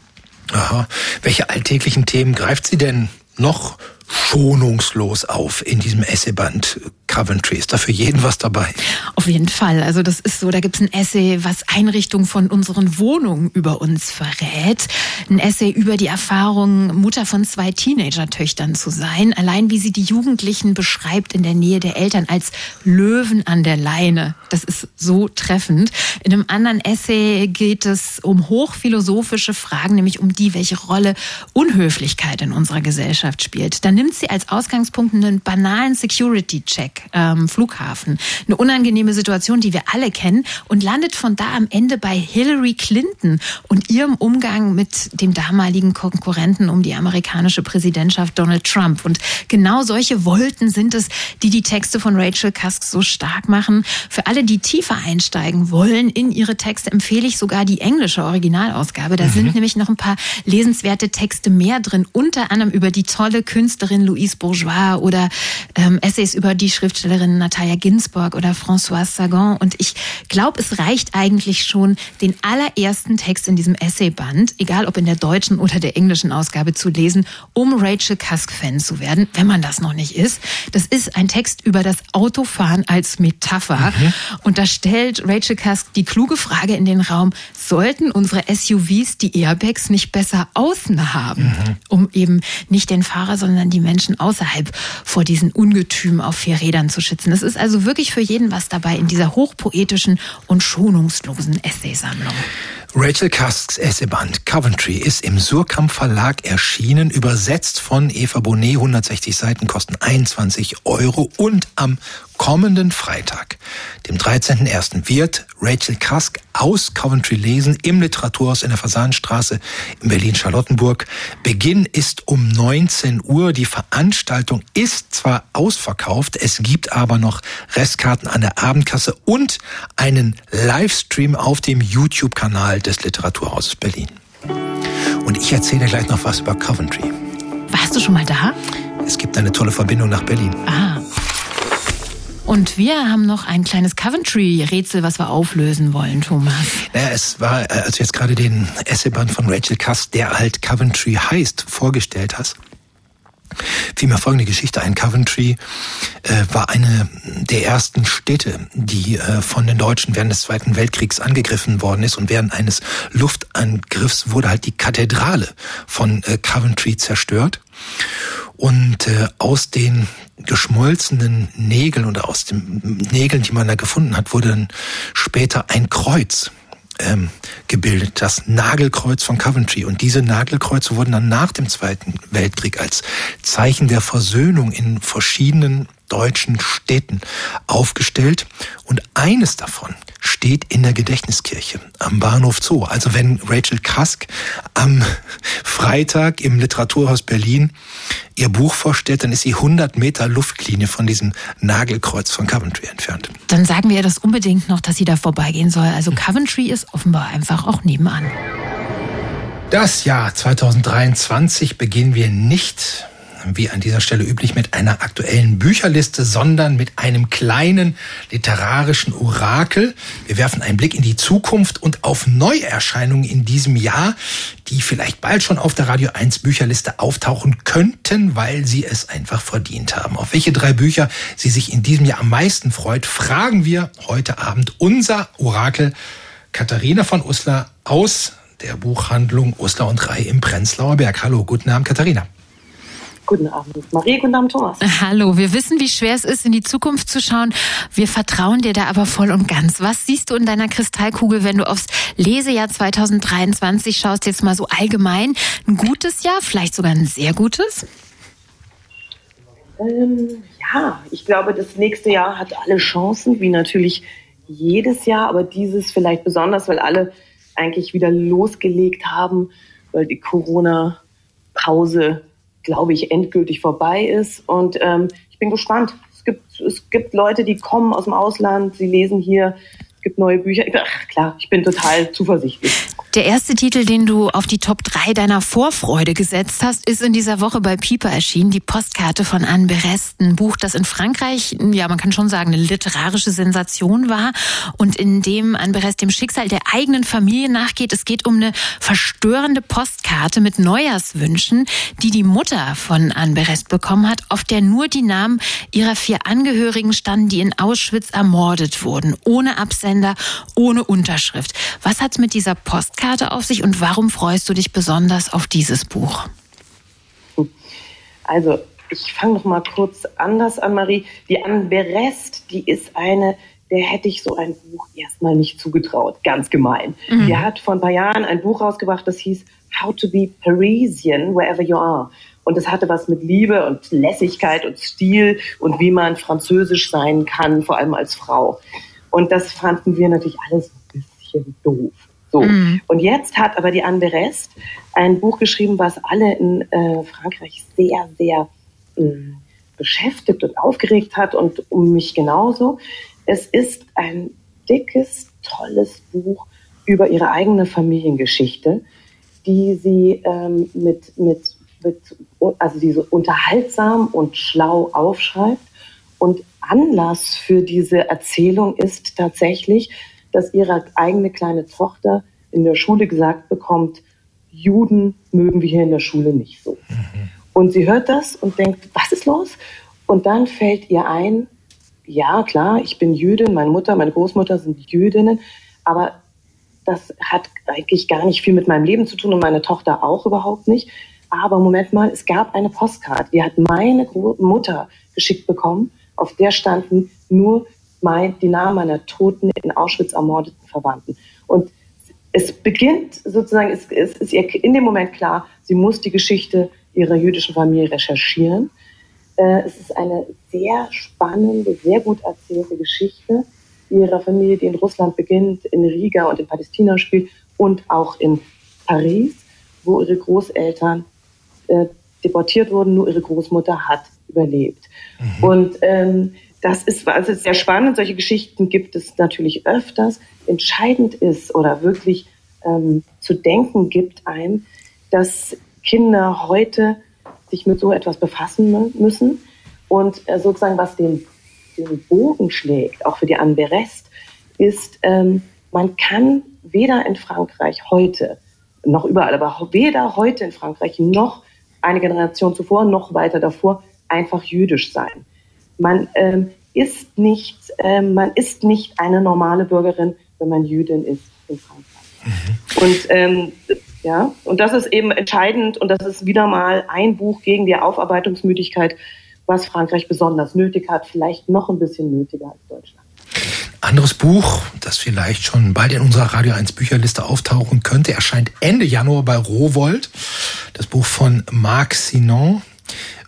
Aha. Welche alltäglichen Themen greift sie denn noch schonungslos auf in diesem Essayband Coventry. Ist da für jeden was dabei? Auf jeden Fall. Also das ist so, da gibt es ein Essay, was Einrichtung von unseren Wohnungen über uns verrät. Ein Essay über die Erfahrung, Mutter von zwei Teenager-Töchtern zu sein. Allein wie sie die Jugendlichen beschreibt in der Nähe der Eltern als Löwen an der Leine. Das ist so treffend. In einem anderen Essay geht es um hochphilosophische Fragen, nämlich um die, welche Rolle Unhöflichkeit in unserer Gesellschaft spielt. Da nimmt sie als Ausgangspunkt einen banalen Security-Check ähm, Flughafen. Eine unangenehme Situation, die wir alle kennen und landet von da am Ende bei Hillary Clinton und ihrem Umgang mit dem damaligen Konkurrenten um die amerikanische Präsidentschaft Donald Trump. Und genau solche Wolten sind es, die die Texte von Rachel Cusk so stark machen. Für alle, die tiefer einsteigen wollen in ihre Texte, empfehle ich sogar die englische Originalausgabe. Da mhm. sind nämlich noch ein paar lesenswerte Texte mehr drin, unter anderem über die tolle Künstlerin Louise Bourgeois oder ähm, Essays über die Schrift Schriftstellerin Natalia Ginsburg oder Françoise Sagan. Und ich glaube, es reicht eigentlich schon, den allerersten Text in diesem Essayband, egal ob in der deutschen oder der englischen Ausgabe, zu lesen, um Rachel Cusk-Fan zu werden, wenn man das noch nicht ist. Das ist ein Text über das Autofahren als Metapher. Mhm. Und da stellt Rachel Cusk die kluge Frage in den Raum, sollten unsere SUVs die Airbags nicht besser außen haben, mhm. um eben nicht den Fahrer, sondern die Menschen außerhalb vor diesen Ungetümen auf vier Rädern zu schützen. Es ist also wirklich für jeden was dabei in dieser hochpoetischen und schonungslosen Essaysammlung. Rachel Cusks Essayband Coventry ist im Surkamp Verlag erschienen, übersetzt von Eva Bonet, 160 Seiten, kosten 21 Euro und am kommenden Freitag, dem 13.01., wird Rachel Cusk aus Coventry lesen im Literaturhaus in der Fasanstraße in Berlin-Charlottenburg. Beginn ist um 19 Uhr. Die Veranstaltung ist zwar ausverkauft, es gibt aber noch Restkarten an der Abendkasse und einen Livestream auf dem YouTube-Kanal des Literaturhauses Berlin. Und ich erzähle gleich noch was über Coventry. Warst du schon mal da? Es gibt eine tolle Verbindung nach Berlin. Ah. Und wir haben noch ein kleines Coventry-Rätsel, was wir auflösen wollen, Thomas. Naja, es war, äh, als du jetzt gerade den Essayband von Rachel Cusk, der halt Coventry heißt, vorgestellt hast, fiel mir folgende Geschichte ein. Coventry äh, war eine der ersten Städte, die äh, von den Deutschen während des Zweiten Weltkriegs angegriffen worden ist. Und während eines Luftangriffs wurde halt die Kathedrale von äh, Coventry zerstört. Und äh, aus den geschmolzenen Nägeln oder aus den Nägeln, die man da gefunden hat, wurde dann später ein Kreuz ähm, gebildet, das Nagelkreuz von Coventry. Und diese Nagelkreuze wurden dann nach dem Zweiten Weltkrieg als Zeichen der Versöhnung in verschiedenen deutschen Städten aufgestellt. Und eines davon steht in der Gedächtniskirche am Bahnhof Zoo. Also wenn Rachel Kask am Freitag im Literaturhaus Berlin ihr Buch vorstellt, dann ist sie 100 Meter Luftlinie von diesem Nagelkreuz von Coventry entfernt. Dann sagen wir ihr das unbedingt noch, dass sie da vorbeigehen soll. Also Coventry ist offenbar einfach auch nebenan. Das Jahr 2023 beginnen wir nicht wie an dieser Stelle üblich, mit einer aktuellen Bücherliste, sondern mit einem kleinen literarischen Orakel. Wir werfen einen Blick in die Zukunft und auf Neuerscheinungen in diesem Jahr, die vielleicht bald schon auf der Radio 1 Bücherliste auftauchen könnten, weil sie es einfach verdient haben. Auf welche drei Bücher sie sich in diesem Jahr am meisten freut, fragen wir heute Abend unser Orakel Katharina von Uslar aus der Buchhandlung Uslar und Rei im Prenzlauer Berg. Hallo, guten Abend, Katharina. Guten Abend, Marie. Guten Abend, Thomas. Hallo. Wir wissen, wie schwer es ist, in die Zukunft zu schauen. Wir vertrauen dir da aber voll und ganz. Was siehst du in deiner Kristallkugel, wenn du aufs Lesejahr 2023 schaust, jetzt mal so allgemein? Ein gutes Jahr, vielleicht sogar ein sehr gutes? Ähm, ja, ich glaube, das nächste Jahr hat alle Chancen, wie natürlich jedes Jahr, aber dieses vielleicht besonders, weil alle eigentlich wieder losgelegt haben, weil die Corona-Pause glaube ich, endgültig vorbei ist. Und ähm, ich bin gespannt. Es gibt, es gibt Leute, die kommen aus dem Ausland, sie lesen hier gibt neue Bücher. Ach klar, ich bin total zuversichtlich. Der erste Titel, den du auf die Top 3 deiner Vorfreude gesetzt hast, ist in dieser Woche bei Pieper erschienen. Die Postkarte von Anne Berest. Ein Buch, das in Frankreich, ja, man kann schon sagen, eine literarische Sensation war und in dem Anne Berest dem Schicksal der eigenen Familie nachgeht. Es geht um eine verstörende Postkarte mit Neujahrswünschen, die die Mutter von Anne Berest bekommen hat, auf der nur die Namen ihrer vier Angehörigen standen, die in Auschwitz ermordet wurden. Ohne Absender, ohne Unterschrift. Was hat's mit dieser Postkarte Postkarte auf sich und warum freust du dich besonders auf dieses Buch? Also, ich fange noch mal kurz anders an, Marie. Die Anne Berest, die ist eine, der hätte ich so ein Buch erstmal nicht zugetraut. Ganz gemein. Mhm. Die hat vor ein paar Jahren ein Buch rausgebracht, das hieß How to be Parisian wherever you are. Und es hatte was mit Liebe und Lässigkeit und Stil und wie man französisch sein kann, vor allem als Frau. Und das fanden wir natürlich alles ein bisschen doof. So. Mhm. Und jetzt hat aber die Anne Berest ein Buch geschrieben, was alle in äh, Frankreich sehr, sehr mh, mm, beschäftigt und aufgeregt hat und um mich genauso. Es ist ein dickes, tolles Buch über ihre eigene Familiengeschichte, die sie ähm, mit, mit, mit, also die so unterhaltsam und schlau aufschreibt. Und Anlass für diese Erzählung ist tatsächlich, dass ihre eigene kleine Tochter in der Schule gesagt bekommt, Juden mögen wir hier in der Schule nicht so. Mhm. Und sie hört das und denkt, was ist los? Und dann fällt ihr ein, ja klar, ich bin Jüdin, meine Mutter, meine Großmutter sind Jüdinnen, aber das hat eigentlich gar nicht viel mit meinem Leben zu tun und meine Tochter auch überhaupt nicht. Aber Moment mal, es gab eine Postkarte, die hat meine Mutter geschickt bekommen, auf der standen nur mein, die Namen meiner toten, in Auschwitz ermordeten Verwandten. Und es beginnt sozusagen, es, es ist ihr in dem Moment klar, sie muss die Geschichte ihrer jüdischen Familie recherchieren. Äh, es ist eine sehr spannende, sehr gut erzählte Geschichte ihrer Familie, die in Russland beginnt, in Riga und in Palästina spielt und auch in Paris, wo ihre Großeltern äh, deportiert wurden, nur ihre Großmutter hat überlebt. Mhm. Und ähm, das ist also sehr spannend. Solche Geschichten gibt es natürlich öfters. Entscheidend ist oder wirklich ähm, zu denken gibt einem, dass Kinder heute sich mit so etwas befassen müssen und äh, sozusagen was den, den Bogen schlägt, auch für die Anne Berest, ist, ähm, man kann weder in Frankreich heute noch überall, aber weder heute in Frankreich noch eine Generation zuvor noch weiter davor einfach jüdisch sein. Man ähm, ist nicht, ähm, man ist nicht eine normale Bürgerin, wenn man Jüdin ist in Frankreich. Mhm. Und ähm, ja, und das ist eben entscheidend und das ist wieder mal ein Buch gegen die Aufarbeitungsmüdigkeit, was Frankreich besonders nötig hat, vielleicht noch ein bisschen nötiger als Deutschland. Anderes Buch, das vielleicht schon bald in unserer Radio 1 Bücherliste auftauchen könnte, erscheint Ende Januar bei Rowold. Das Buch von Marc Sinon,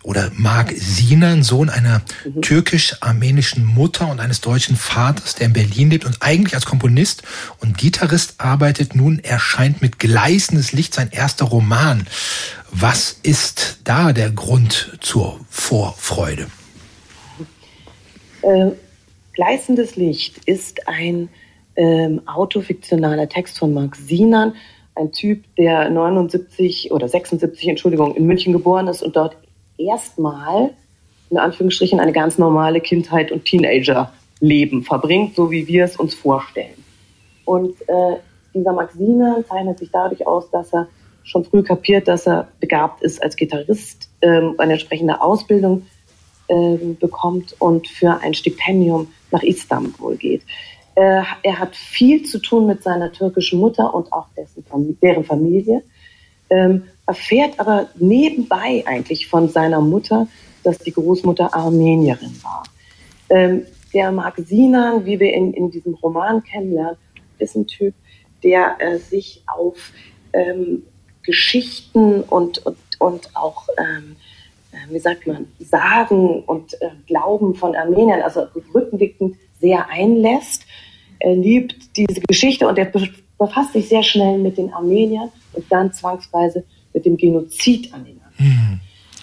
oder Mark Sinan, Sohn einer mhm. türkisch-armenischen Mutter und eines deutschen Vaters, der in Berlin lebt und eigentlich als Komponist und Gitarrist arbeitet. Nun erscheint mit gleißendes Licht sein erster Roman. Was ist da der Grund zur Vorfreude? Äh, gleißendes Licht ist ein ähm, autofiktionaler Text von Mark Sinan, ein Typ, der 79 oder 76, Entschuldigung, in München geboren ist und dort erstmal in Anführungsstrichen eine ganz normale Kindheit und Teenagerleben verbringt, so wie wir es uns vorstellen. Und äh, dieser Maxine zeichnet sich dadurch aus, dass er schon früh kapiert, dass er begabt ist als Gitarrist, ähm, eine entsprechende Ausbildung ähm, bekommt und für ein Stipendium nach Istanbul geht. Äh, er hat viel zu tun mit seiner türkischen Mutter und auch dessen, deren Familie. Ähm, erfährt aber nebenbei eigentlich von seiner Mutter, dass die Großmutter Armenierin war. Ähm, der Mark Sinan, wie wir in, in diesem Roman kennenlernen, ist ein Typ, der äh, sich auf ähm, Geschichten und, und, und auch, ähm, äh, wie sagt man, Sagen und äh, Glauben von Armeniern, also rückblickend sehr einlässt. Er liebt diese Geschichte und er befasst sich sehr schnell mit den Armeniern und dann zwangsweise mit dem Genozid an den Armeniern. Mhm.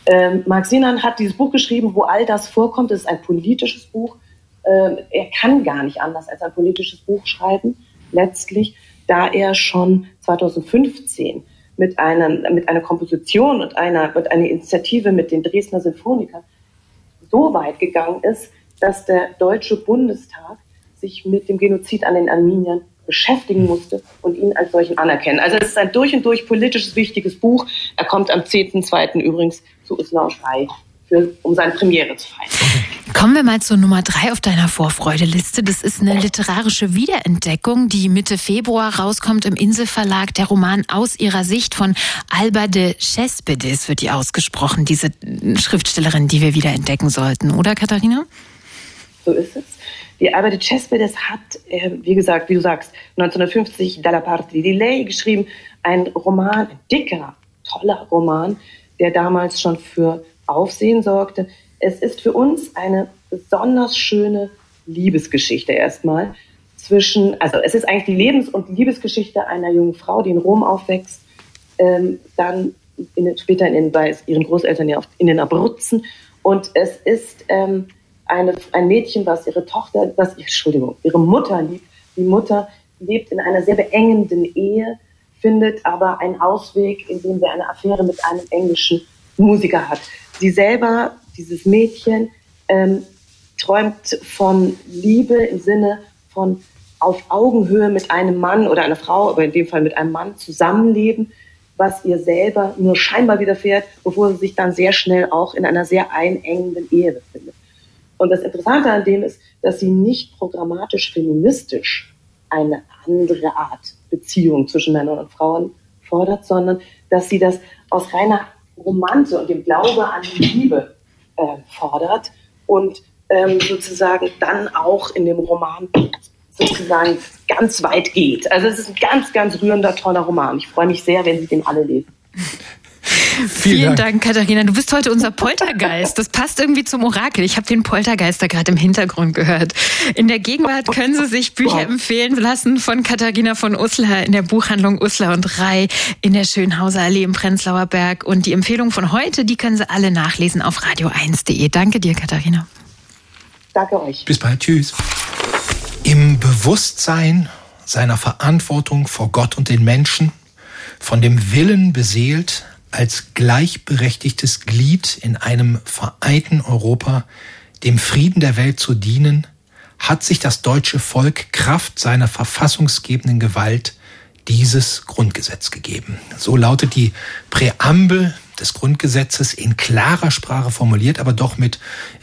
Ähm, Mark Sinan hat dieses Buch geschrieben, wo all das vorkommt. Es ist ein politisches Buch. äh, er kann gar nicht anders als ein politisches Buch schreiben, letztlich, da er schon 2015 mit einer, mit einer Komposition und einer, mit einer Initiative mit den Dresdner Sinfonikern so weit gegangen ist, dass der Deutsche Bundestag sich mit dem Genozid an den Armeniern beschäftigen musste und ihn als solchen anerkennen. Also es ist ein durch und durch politisches wichtiges Buch. Er kommt am 10.2. übrigens zu frei, für, um seine Premiere zu feiern. Kommen wir mal zur Nummer drei auf deiner Vorfreudeliste. Das ist eine literarische Wiederentdeckung, die Mitte Februar rauskommt im Inselverlag. Der Roman aus ihrer Sicht von Alba de Cespedes wird die ausgesprochen, diese Schriftstellerin, die wir wiederentdecken sollten, oder Katharina? So ist es. Die Albert Cespedes hat, äh, wie gesagt, wie du sagst, 1950 Dalla parte di lei geschrieben, ein Roman, ein dicker, toller Roman, der damals schon für Aufsehen sorgte. Es ist für uns eine besonders schöne Liebesgeschichte erstmal zwischen, also es ist eigentlich die Lebens- und Liebesgeschichte einer jungen Frau, die in Rom aufwächst, ähm, dann in, später in, bei ihren Großeltern in den Abruzzen. Und es ist ähm, eine, ein Mädchen, was ihre Tochter, was, Entschuldigung, ihre Mutter liebt. Die Mutter lebt in einer sehr beengenden Ehe, findet aber einen Ausweg, indem sie eine Affäre mit einem englischen Musiker hat. Sie selber, dieses Mädchen, ähm, träumt von Liebe im Sinne von auf Augenhöhe mit einem Mann oder einer Frau, aber in dem Fall mit einem Mann zusammenleben, was ihr selber nur scheinbar widerfährt, bevor sie sich dann sehr schnell auch in einer sehr einengenden Ehe befindet. Und das Interessante an dem ist, dass sie nicht programmatisch feministisch eine andere Art Beziehung zwischen Männern und Frauen fordert, sondern dass sie das aus reiner Romanze und dem Glaube an die Liebe äh, fordert und ähm, sozusagen dann auch in dem Roman sozusagen ganz weit geht. Also es ist ein ganz, ganz rührender, toller Roman. Ich freue mich sehr, wenn Sie den alle lesen. Vielen, Vielen Dank. Dank. Katharina. Du bist heute unser Poltergeist. Das passt irgendwie zum Orakel. Ich habe den Poltergeister gerade im Hintergrund gehört. In der Gegenwart können Sie sich Bücher empfehlen lassen von Katharina von Uslar in der Buchhandlung Uslar und Rai in der Schönhauser Allee im Prenzlauer Berg. Und die Empfehlung von heute, die können Sie alle nachlesen auf radio1.de. Danke dir, Katharina. Danke euch. Bis bald. Tschüss. Im Bewusstsein seiner Verantwortung vor Gott und den Menschen, von dem Willen beseelt, als gleichberechtigtes Glied in einem vereinten Europa dem Frieden der Welt zu dienen, hat sich das deutsche Volk Kraft seiner verfassungsgebenden Gewalt dieses Grundgesetz gegeben. So lautet die Präambel des Grundgesetzes in klarer Sprache formuliert, aber doch mit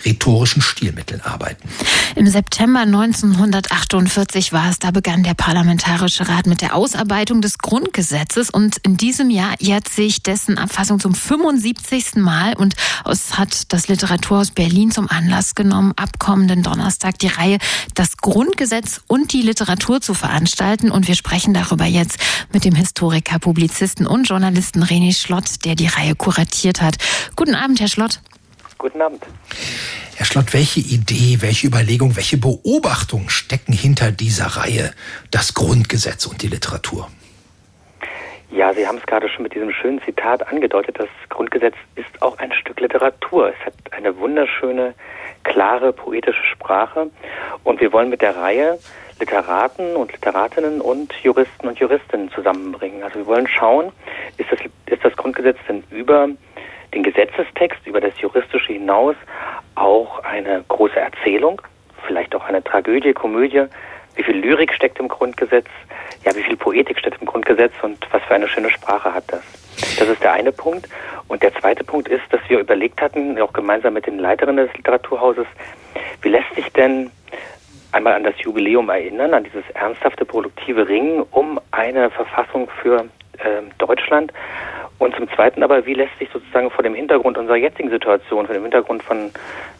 rhetorischen Stilmitteln arbeiten. Im September 1948 war es, da begann der Parlamentarische Rat mit der Ausarbeitung des Grundgesetzes und in diesem Jahr jährt sich dessen Abfassung zum 75. Mal und es hat das Literaturhaus Berlin zum Anlass genommen, ab kommenden Donnerstag die Reihe Das Grundgesetz und die Literatur zu veranstalten und wir sprechen darüber jetzt mit dem Historiker, Publizisten und Journalisten René Schlott, der die Reihe kuratiert hat. Guten Abend, Herr Schlott. Guten Abend. Herr Schlott, welche Idee, welche Überlegung, welche Beobachtung stecken hinter dieser Reihe, das Grundgesetz und die Literatur? Ja, Sie haben es gerade schon mit diesem schönen Zitat angedeutet. Das Grundgesetz ist auch ein Stück Literatur. Es hat eine wunderschöne, klare, poetische Sprache. Und wir wollen mit der Reihe Literaten und Literatinnen und Juristen und Juristinnen zusammenbringen. Also wir wollen schauen, ist das, ist das Grundgesetz denn über den Gesetzestext, über das Juristische hinaus auch eine große Erzählung, vielleicht auch eine Tragödie, Komödie, wie viel Lyrik steckt im Grundgesetz, ja, wie viel Poetik steckt im Grundgesetz und was für eine schöne Sprache hat das. Das ist der eine Punkt. Und der zweite Punkt ist, dass wir überlegt hatten, auch gemeinsam mit den Leiterinnen des Literaturhauses, wie lässt sich denn einmal an das Jubiläum erinnern, an dieses ernsthafte, produktive Ringen um eine Verfassung für äh, Deutschland. Und zum Zweiten aber, wie lässt sich sozusagen vor dem Hintergrund unserer jetzigen Situation, vor dem Hintergrund von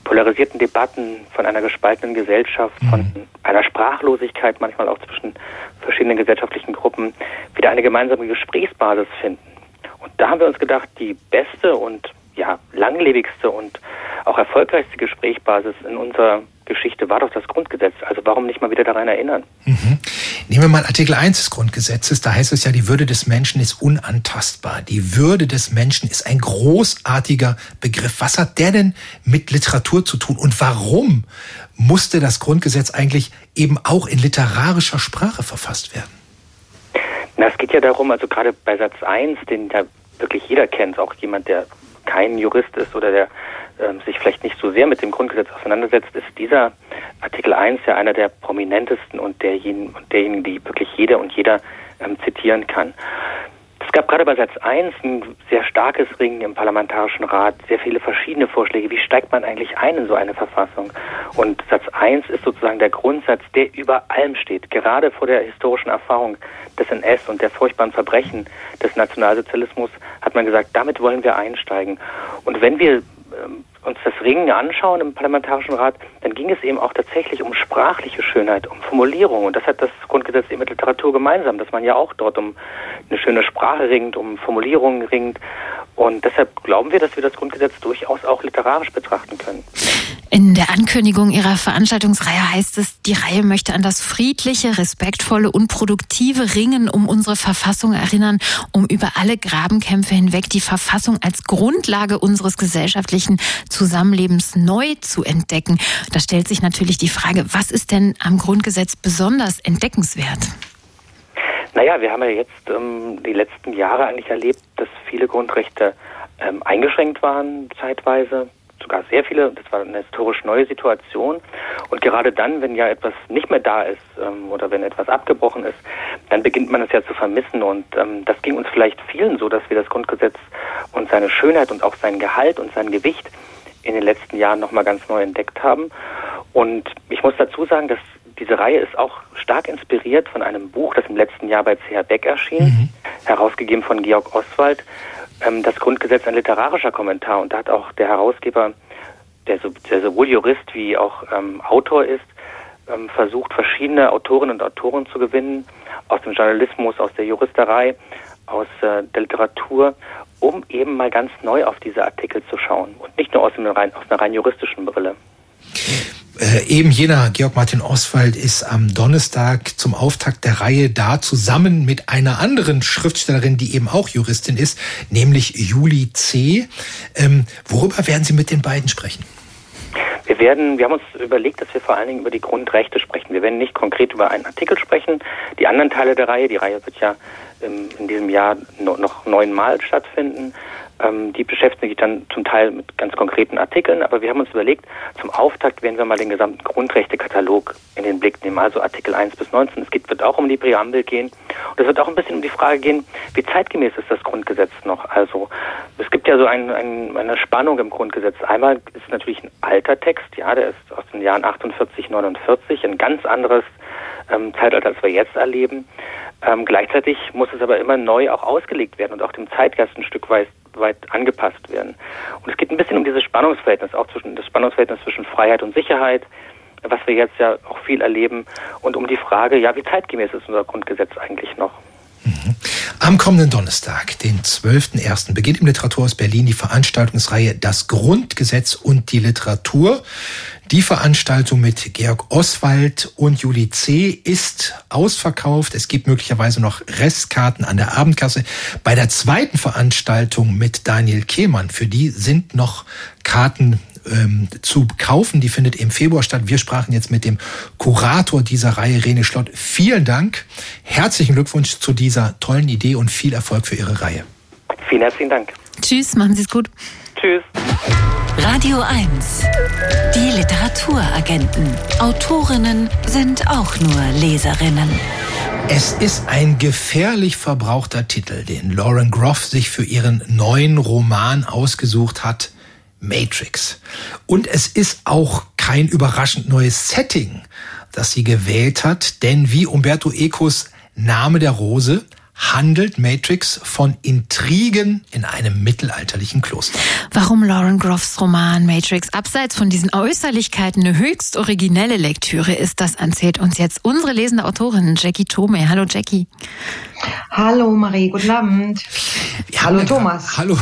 polarisierten Debatten, von einer gespaltenen Gesellschaft, mhm. von einer Sprachlosigkeit manchmal auch zwischen verschiedenen gesellschaftlichen Gruppen, wieder eine gemeinsame Gesprächsbasis finden. Und da haben wir uns gedacht, die beste und ja, langlebigste und auch erfolgreichste Gesprächsbasis in unserer Geschichte war doch das Grundgesetz. Also warum nicht mal wieder daran erinnern? Mhm. Nehmen wir mal Artikel 1 des Grundgesetzes, da heißt es ja, die Würde des Menschen ist unantastbar. Die Würde des Menschen ist ein großartiger Begriff. Was hat der denn mit Literatur zu tun und warum musste das Grundgesetz eigentlich eben auch in literarischer Sprache verfasst werden? Na, es geht ja darum, also gerade bei Satz 1, den ja wirklich jeder kennt, auch jemand, der kein Jurist ist oder der ähm, sich vielleicht nicht so sehr mit dem Grundgesetz auseinandersetzt, ist dieser Artikel 1 ja einer der prominentesten und derjenigen, derjenigen die wirklich jeder und jeder ähm, zitieren kann. Es gab gerade bei Satz 1 ein sehr starkes Ringen im Parlamentarischen Rat, sehr viele verschiedene Vorschläge. Wie steigt man eigentlich ein in so eine Verfassung? Und Satz 1 ist sozusagen der Grundsatz, der über allem steht. Gerade vor der historischen Erfahrung des NS und der furchtbaren Verbrechen des Nationalsozialismus hat man gesagt, damit wollen wir einsteigen. Und wenn wir ähm, uns das Ringen anschauen im Parlamentarischen Rat, dann ging es eben auch tatsächlich um sprachliche Schönheit, um Formulierung. Und das hat das Grundgesetz eben mit Literatur gemeinsam, dass man ja auch dort um eine schöne Sprache ringt, um Formulierungen ringt. Und deshalb glauben wir, dass wir das Grundgesetz durchaus auch literarisch betrachten können. In der Ankündigung Ihrer Veranstaltungsreihe heißt es, die Reihe möchte an das friedliche, respektvolle und produktive Ringen um unsere Verfassung erinnern, um über alle Grabenkämpfe hinweg die Verfassung als Grundlage unseres gesellschaftlichen Zusammenlebens neu zu entdecken. Da stellt sich natürlich die Frage, was ist denn am Grundgesetz besonders entdeckenswert? Naja, wir haben ja jetzt ähm, die letzten Jahre eigentlich erlebt, dass viele Grundrechte ähm, eingeschränkt waren zeitweise sogar sehr viele. Das war eine historisch neue Situation. Und gerade dann, wenn ja etwas nicht mehr da ist ähm, oder wenn etwas abgebrochen ist, dann beginnt man es ja zu vermissen. Und ähm, das ging uns vielleicht vielen so, dass wir das Grundgesetz und seine Schönheit und auch sein Gehalt und sein Gewicht in den letzten Jahren nochmal ganz neu entdeckt haben. Und ich muss dazu sagen, dass diese Reihe ist auch stark inspiriert von einem Buch, das im letzten Jahr bei CH Beck erschien, mhm. herausgegeben von Georg Oswald, ähm, das Grundgesetz ein literarischer Kommentar. Und da hat auch der Herausgeber, der, so, der sowohl Jurist wie auch ähm, Autor ist, ähm, versucht, verschiedene Autorinnen und Autoren zu gewinnen, aus dem Journalismus, aus der Juristerei, aus äh, der Literatur, um eben mal ganz neu auf diese Artikel zu schauen und nicht nur aus, einem rein, aus einer rein juristischen Brille. Äh, eben jener Georg Martin Oswald ist am Donnerstag zum Auftakt der Reihe da, zusammen mit einer anderen Schriftstellerin, die eben auch Juristin ist, nämlich Julie C. Ähm, worüber werden Sie mit den beiden sprechen? Wir werden, wir haben uns überlegt, dass wir vor allen Dingen über die Grundrechte sprechen. Wir werden nicht konkret über einen Artikel sprechen. Die anderen Teile der Reihe, die Reihe wird ja in diesem Jahr noch neunmal stattfinden. Ähm, die beschäftigen sich dann zum Teil mit ganz konkreten Artikeln, aber wir haben uns überlegt, zum Auftakt werden wir mal den gesamten Grundrechtekatalog in den Blick nehmen, also Artikel 1 bis 19. Es geht, wird auch um die Präambel gehen und es wird auch ein bisschen um die Frage gehen, wie zeitgemäß ist das Grundgesetz noch? Also es gibt ja so ein, ein, eine Spannung im Grundgesetz. Einmal ist natürlich ein alter Text, ja, der ist aus den Jahren 48, 49, ein ganz anderes ähm, Zeitalter, als wir jetzt erleben. Ähm, gleichzeitig muss es aber immer neu auch ausgelegt werden und auch dem Zeitgeist ein Stück weit weit angepasst werden. Und es geht ein bisschen um dieses Spannungsverhältnis, auch zwischen das Spannungsverhältnis zwischen Freiheit und Sicherheit, was wir jetzt ja auch viel erleben, und um die Frage, ja, wie zeitgemäß ist unser Grundgesetz eigentlich noch? Mhm. Am kommenden Donnerstag, den 12.01., beginnt im Literaturhaus Berlin die Veranstaltungsreihe Das Grundgesetz und die Literatur. Die Veranstaltung mit Georg Oswald und Julie C. ist ausverkauft. Es gibt möglicherweise noch Restkarten an der Abendkasse. Bei der zweiten Veranstaltung mit Daniel Kehmann, für die sind noch Karten ähm, zu kaufen. Die findet im Februar statt. Wir sprachen jetzt mit dem Kurator dieser Reihe, Rene Schlott. Vielen Dank. Herzlichen Glückwunsch zu dieser tollen Idee und viel Erfolg für Ihre Reihe. Vielen herzlichen Dank. Tschüss, machen Sie es gut. Tschüss. Radio 1. Die Literaturagenten. Autorinnen sind auch nur Leserinnen. Es ist ein gefährlich verbrauchter Titel, den Lauren Groff sich für ihren neuen Roman ausgesucht hat. Matrix. Und es ist auch kein überraschend neues Setting, das sie gewählt hat, denn wie Umberto Ecos Name der Rose handelt Matrix von Intrigen in einem mittelalterlichen Kloster. Warum Lauren Groffs Roman Matrix abseits von diesen Äußerlichkeiten eine höchst originelle Lektüre ist, das erzählt uns jetzt unsere lesende Autorin Jackie Tome. Hallo Jackie. Hallo Marie, guten Abend. Hallo Thomas. Hallo.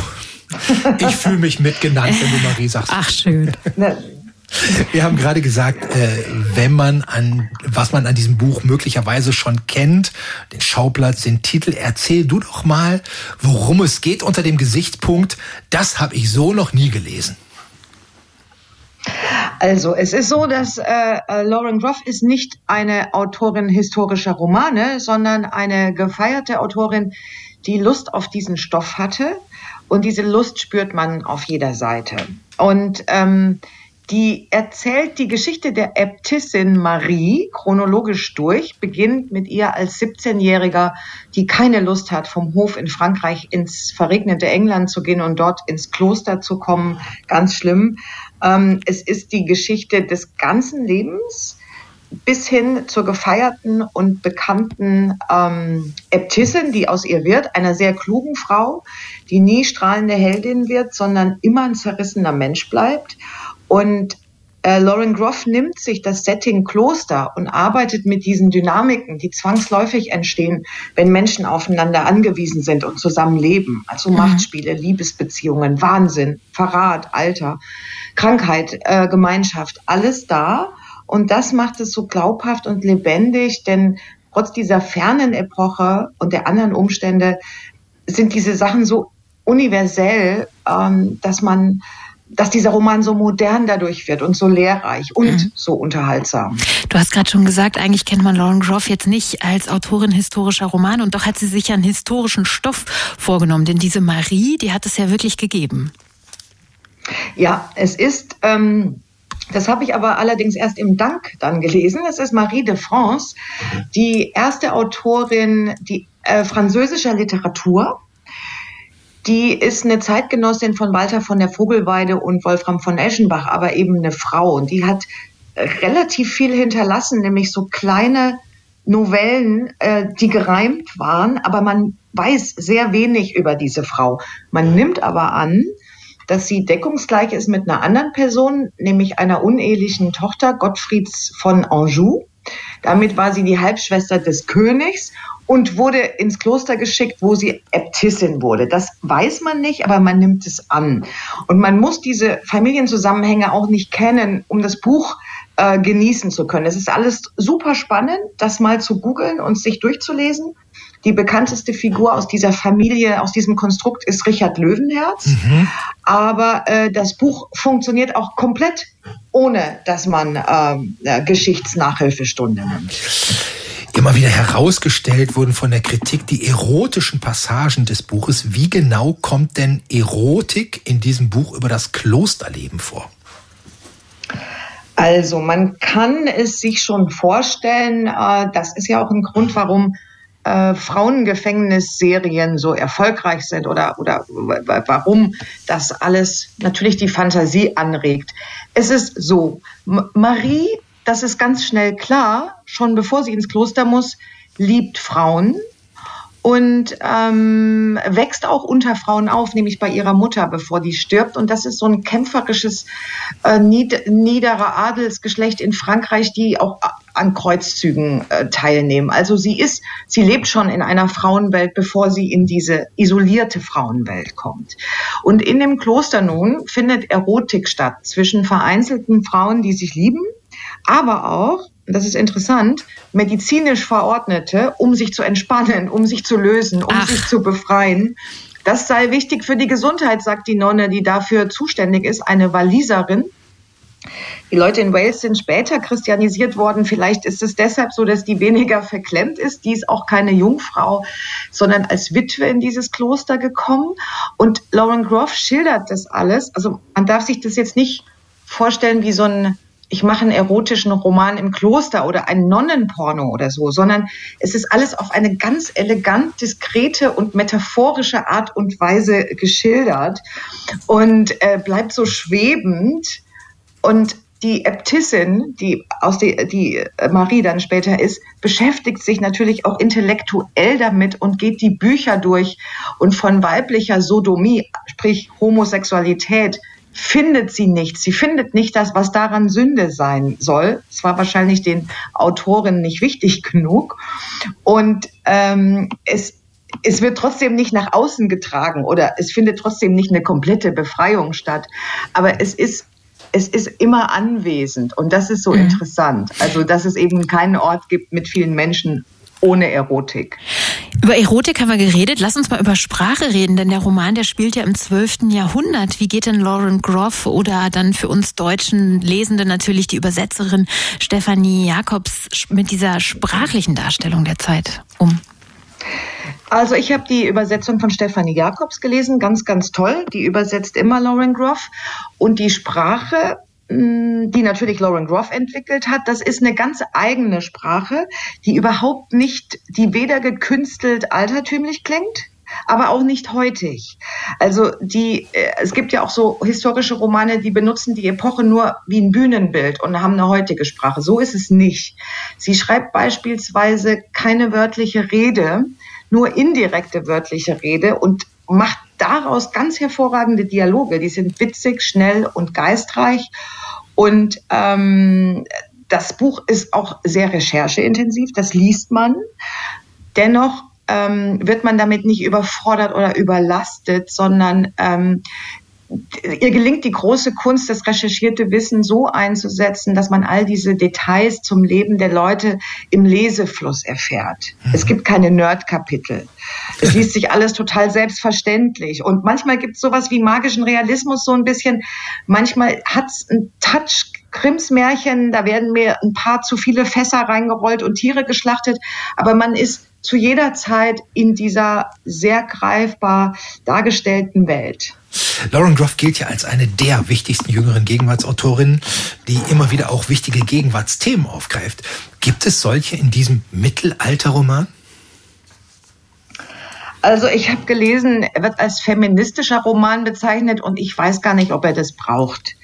Ich fühle mich mitgenannt, wenn du Marie sagst. Ach, schön. Wir haben gerade gesagt, äh, wenn man an, was man an diesem Buch möglicherweise schon kennt, den Schauplatz, den Titel, erzähl du doch mal, worum es geht unter dem Gesichtspunkt, das habe ich so noch nie gelesen. Also, es ist so, dass äh, äh, Lauren Groff ist nicht eine Autorin historischer Romane, sondern eine gefeierte Autorin, die Lust auf diesen Stoff hatte. Und diese Lust spürt man auf jeder Seite. Und ähm, die erzählt die Geschichte der Äbtissin Marie chronologisch durch, beginnt mit ihr als 17-Jähriger, die keine Lust hat, vom Hof in Frankreich ins verregnete England zu gehen und dort ins Kloster zu kommen. Ganz schlimm. Ähm, es ist die Geschichte des ganzen Lebens bis hin zur gefeierten und bekannten ähm, Äbtissin, die aus ihr wird, einer sehr klugen Frau, die nie strahlende Heldin wird, sondern immer ein zerrissener Mensch bleibt. Und äh, Lauren Groff nimmt sich das Setting Kloster und arbeitet mit diesen Dynamiken, die zwangsläufig entstehen, wenn Menschen aufeinander angewiesen sind und zusammen leben. Also mhm. Machtspiele, Liebesbeziehungen, Wahnsinn, Verrat, Alter, Krankheit, äh, Gemeinschaft, alles da und das macht es so glaubhaft und lebendig, denn trotz dieser fernen Epoche und der anderen Umstände sind diese Sachen so universell, ähm, dass man dass dieser Roman so modern dadurch wird und so lehrreich und mhm. so unterhaltsam. Du hast gerade schon gesagt, eigentlich kennt man Lauren Groff jetzt nicht als Autorin historischer Romane und doch hat sie sich einen historischen Stoff vorgenommen, denn diese Marie, die hat es ja wirklich gegeben. Ja, es ist ähm, das habe ich aber allerdings erst im Dank dann gelesen. Es ist Marie de France, die erste Autorin die, äh, französischer Literatur. Die ist eine Zeitgenossin von Walter von der Vogelweide und Wolfram von Eschenbach, aber eben eine Frau. Und die hat relativ viel hinterlassen, nämlich so kleine Novellen, äh, die gereimt waren, aber man weiß sehr wenig über diese Frau. Man nimmt aber an, dass sie deckungsgleich ist mit einer anderen Person, nämlich einer unehelichen Tochter Gottfrieds von Anjou. Damit war sie die Halbschwester des Königs und wurde ins Kloster geschickt, wo sie Äbtissin wurde. Das weiß man nicht, aber man nimmt es an. Und man muss diese Familienzusammenhänge auch nicht kennen, um das Buch äh, genießen zu können. Es ist alles super spannend, das mal zu googeln und sich durchzulesen. Die bekannteste Figur aus dieser Familie, aus diesem Konstrukt ist Richard Löwenherz. Mhm. Aber äh, das Buch funktioniert auch komplett, ohne dass man äh, Geschichtsnachhilfestunde nimmt. Immer wieder herausgestellt wurden von der Kritik die erotischen Passagen des Buches. Wie genau kommt denn Erotik in diesem Buch über das Klosterleben vor? Also man kann es sich schon vorstellen, äh, das ist ja auch ein Grund, warum äh, Frauengefängnisserien so erfolgreich sind oder, oder warum das alles natürlich die Fantasie anregt. Es ist so, Marie, das ist ganz schnell klar, schon bevor sie ins Kloster muss, liebt Frauen und ähm, wächst auch unter Frauen auf, nämlich bei ihrer Mutter, bevor die stirbt. Und das ist so ein kämpferisches äh, nied niederer Adelsgeschlecht in Frankreich, die auch an Kreuzzügen äh, teilnehmen. Also sie ist, sie lebt schon in einer Frauenwelt, bevor sie in diese isolierte Frauenwelt kommt. Und in dem Kloster nun findet Erotik statt zwischen vereinzelten Frauen, die sich lieben, aber auch das ist interessant, medizinisch Verordnete, um sich zu entspannen, um sich zu lösen, um Ach. sich zu befreien. Das sei wichtig für die Gesundheit, sagt die Nonne, die dafür zuständig ist, eine Waliserin. Die Leute in Wales sind später christianisiert worden. Vielleicht ist es deshalb so, dass die weniger verklemmt ist. Die ist auch keine Jungfrau, sondern als Witwe in dieses Kloster gekommen. Und Lauren Groff schildert das alles. Also man darf sich das jetzt nicht vorstellen wie so ein ich mache einen erotischen Roman im Kloster oder ein Nonnenporno oder so, sondern es ist alles auf eine ganz elegant, diskrete und metaphorische Art und Weise geschildert und äh, bleibt so schwebend. Und die Äbtissin, die aus die, die Marie dann später ist, beschäftigt sich natürlich auch intellektuell damit und geht die Bücher durch und von weiblicher Sodomie, sprich Homosexualität, findet sie nichts. Sie findet nicht das, was daran Sünde sein soll. Es war wahrscheinlich den Autoren nicht wichtig genug. Und ähm, es, es wird trotzdem nicht nach außen getragen oder es findet trotzdem nicht eine komplette Befreiung statt. Aber es ist es ist immer anwesend und das ist so mhm. interessant. Also, dass es eben keinen Ort gibt mit vielen Menschen ohne Erotik. Über Erotik haben wir geredet. Lass uns mal über Sprache reden, denn der Roman, der spielt ja im 12. Jahrhundert. Wie geht denn Lauren Groff oder dann für uns deutschen Lesende natürlich die Übersetzerin Stefanie Jacobs mit dieser sprachlichen Darstellung der Zeit um? Also ich habe die Übersetzung von Stefanie Jacobs gelesen, ganz, ganz toll. Die übersetzt immer Lauren Groff. Und die Sprache Mm, die natürlich Lauren Groff entwickelt hat. Das ist eine ganz eigene Sprache, die überhaupt nicht, die weder gekünstelt altertümlich klingt, aber auch nicht heutig. Also die, äh, es gibt ja auch so historische Romane, die benutzen die Epoche nur wie ein Bühnenbild und haben eine heutige Sprache. So ist es nicht. Sie schreibt beispielsweise keine wörtliche Rede, nur indirekte wörtliche Rede und macht daraus ganz hervorragende Dialoge. Die sind witzig, schnell und geistreich und ähm, das Buch ist auch sehr rechercheintensiv, das liest man. Dennoch ähm, wird man damit nicht überfordert oder überlastet, sondern ähm, ihr gelingt die große Kunst, das recherchierte Wissen so einzusetzen, dass man all diese Details zum Leben der Leute im Lesefluss erfährt. Mhm. Es gibt keine Nerd-Kapitel. Es liest sich alles total selbstverständlich. Und manchmal gibt es sowas wie magischen Realismus so ein bisschen. Manchmal hat es einen Touch Grimms Märchen, da werden mir ein paar zu viele Fässer reingerollt und Tiere geschlachtet, aber man ist zu jeder Zeit in dieser sehr greifbar dargestellten Welt. Lauren Groff gilt ja als eine der wichtigsten jüngeren Gegenwartsautorinnen, die immer wieder auch wichtige Gegenwartsthemen aufgreift. Gibt es solche in diesem Mittelalterroman? Also ich habe gelesen, er wird als feministischer Roman bezeichnet und ich weiß gar nicht, ob er das braucht.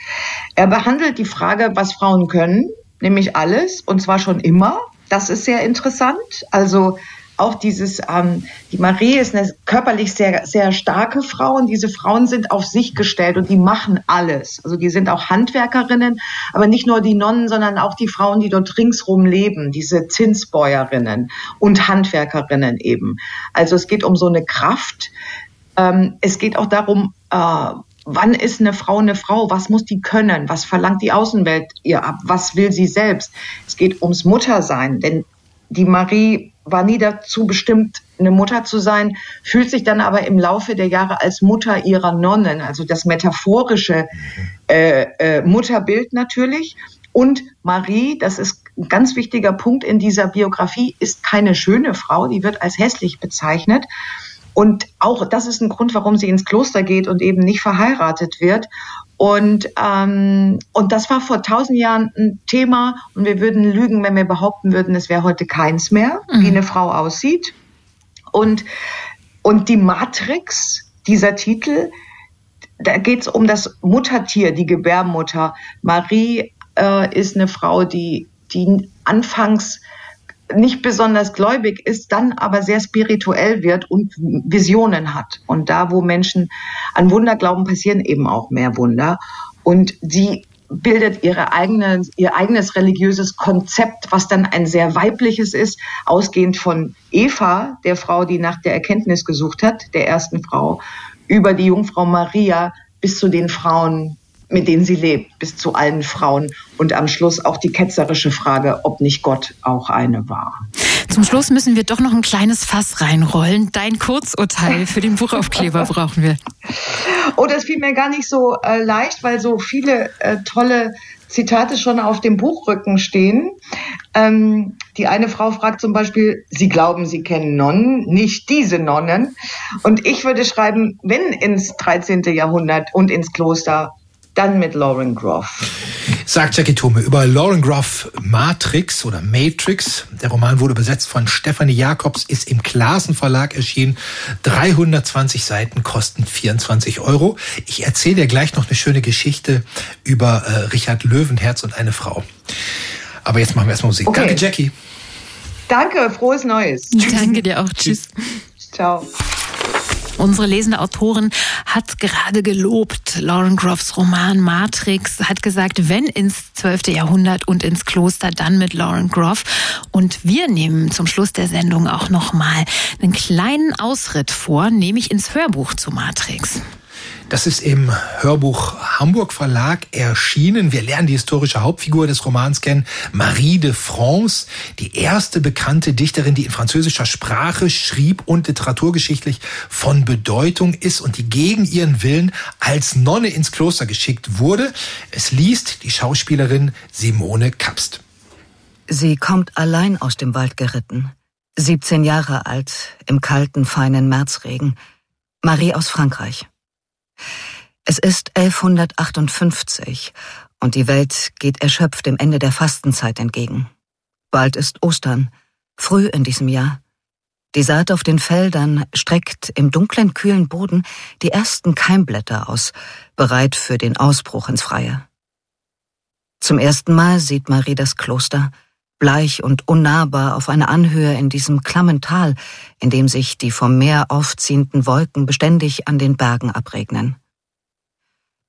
Er behandelt die Frage, was Frauen können, nämlich alles, und zwar schon immer. Das ist sehr interessant. Also auch dieses, ähm, die Marie ist eine körperlich sehr, sehr starke Frau und diese Frauen sind auf sich gestellt und die machen alles. Also die sind auch Handwerkerinnen, aber nicht nur die Nonnen, sondern auch die Frauen, die dort ringsrum leben, diese Zinsbäuerinnen und Handwerkerinnen eben. Also es geht um so eine Kraft. Ähm, es geht auch darum, äh, wann ist eine Frau eine Frau? Was muss die können? Was verlangt die Außenwelt ihr ab? Was will sie selbst? Es geht ums Muttersein, denn die Marie war nie dazu bestimmt, eine Mutter zu sein, fühlt sich dann aber im Laufe der Jahre als Mutter ihrer Nonnen, also das metaphorische äh, äh, Mutterbild natürlich. Und Marie, das ist ein ganz wichtiger Punkt in dieser Biografie, ist keine schöne Frau, die wird als hässlich bezeichnet. Und auch das ist ein Grund, warum sie ins Kloster geht und eben nicht verheiratet wird. Und, ähm, und das war vor tausend Jahren ein Thema und wir würden lügen, wenn wir behaupten würden, es wäre heute keins mehr, mhm. wie eine Frau aussieht. Und, und die Matrix, dieser Titel, da geht es um das Muttertier, die Gebärmutter. Marie äh, ist eine Frau, die, die anfangs nicht besonders gläubig ist, dann aber sehr spirituell wird und Visionen hat. Und da, wo Menschen an Wunder glauben, passieren eben auch mehr Wunder. Und sie bildet ihre eigene, ihr eigenes religiöses Konzept, was dann ein sehr weibliches ist, ausgehend von Eva, der Frau, die nach der Erkenntnis gesucht hat, der ersten Frau, über die Jungfrau Maria bis zu den Frauen, mit denen sie lebt, bis zu allen Frauen und am Schluss auch die ketzerische Frage, ob nicht Gott auch eine war. Zum Schluss müssen wir doch noch ein kleines Fass reinrollen. Dein Kurzurteil für den Buchaufkleber brauchen wir. Oh, das fiel mir gar nicht so äh, leicht, weil so viele äh, tolle Zitate schon auf dem Buchrücken stehen. Ähm, die eine Frau fragt zum Beispiel, Sie glauben, Sie kennen Nonnen, nicht diese Nonnen. Und ich würde schreiben, wenn ins 13. Jahrhundert und ins Kloster dann mit Lauren Groff. Sagt Jackie Thume über Lauren Groff Matrix oder Matrix. Der Roman wurde besetzt von Stephanie Jacobs, ist im Klasen Verlag erschienen. 320 Seiten kosten 24 Euro. Ich erzähle dir gleich noch eine schöne Geschichte über äh, Richard Löwenherz und eine Frau. Aber jetzt machen wir erstmal Musik. Okay. Danke, Jackie. Danke, frohes Neues. Danke dir auch. Tschüss. Ciao. Unsere lesende Autorin hat gerade gelobt Lauren Groffs Roman Matrix, hat gesagt, wenn ins 12. Jahrhundert und ins Kloster, dann mit Lauren Groff. Und wir nehmen zum Schluss der Sendung auch nochmal einen kleinen Ausritt vor, nämlich ins Hörbuch zu Matrix. Das ist im Hörbuch Hamburg Verlag erschienen. Wir lernen die historische Hauptfigur des Romans kennen, Marie de France, die erste bekannte Dichterin, die in französischer Sprache schrieb und literaturgeschichtlich von Bedeutung ist und die gegen ihren Willen als Nonne ins Kloster geschickt wurde. Es liest die Schauspielerin Simone Kapst. Sie kommt allein aus dem Wald geritten. 17 Jahre alt, im kalten, feinen Märzregen. Marie aus Frankreich. Es ist 1158 und die Welt geht erschöpft dem Ende der Fastenzeit entgegen. Bald ist Ostern, früh in diesem Jahr. Die Saat auf den Feldern streckt im dunklen, kühlen Boden die ersten Keimblätter aus, bereit für den Ausbruch ins Freie. Zum ersten Mal sieht Marie das Kloster, bleich und unnahbar auf einer Anhöhe in diesem klammen Tal, in dem sich die vom Meer aufziehenden Wolken beständig an den Bergen abregnen.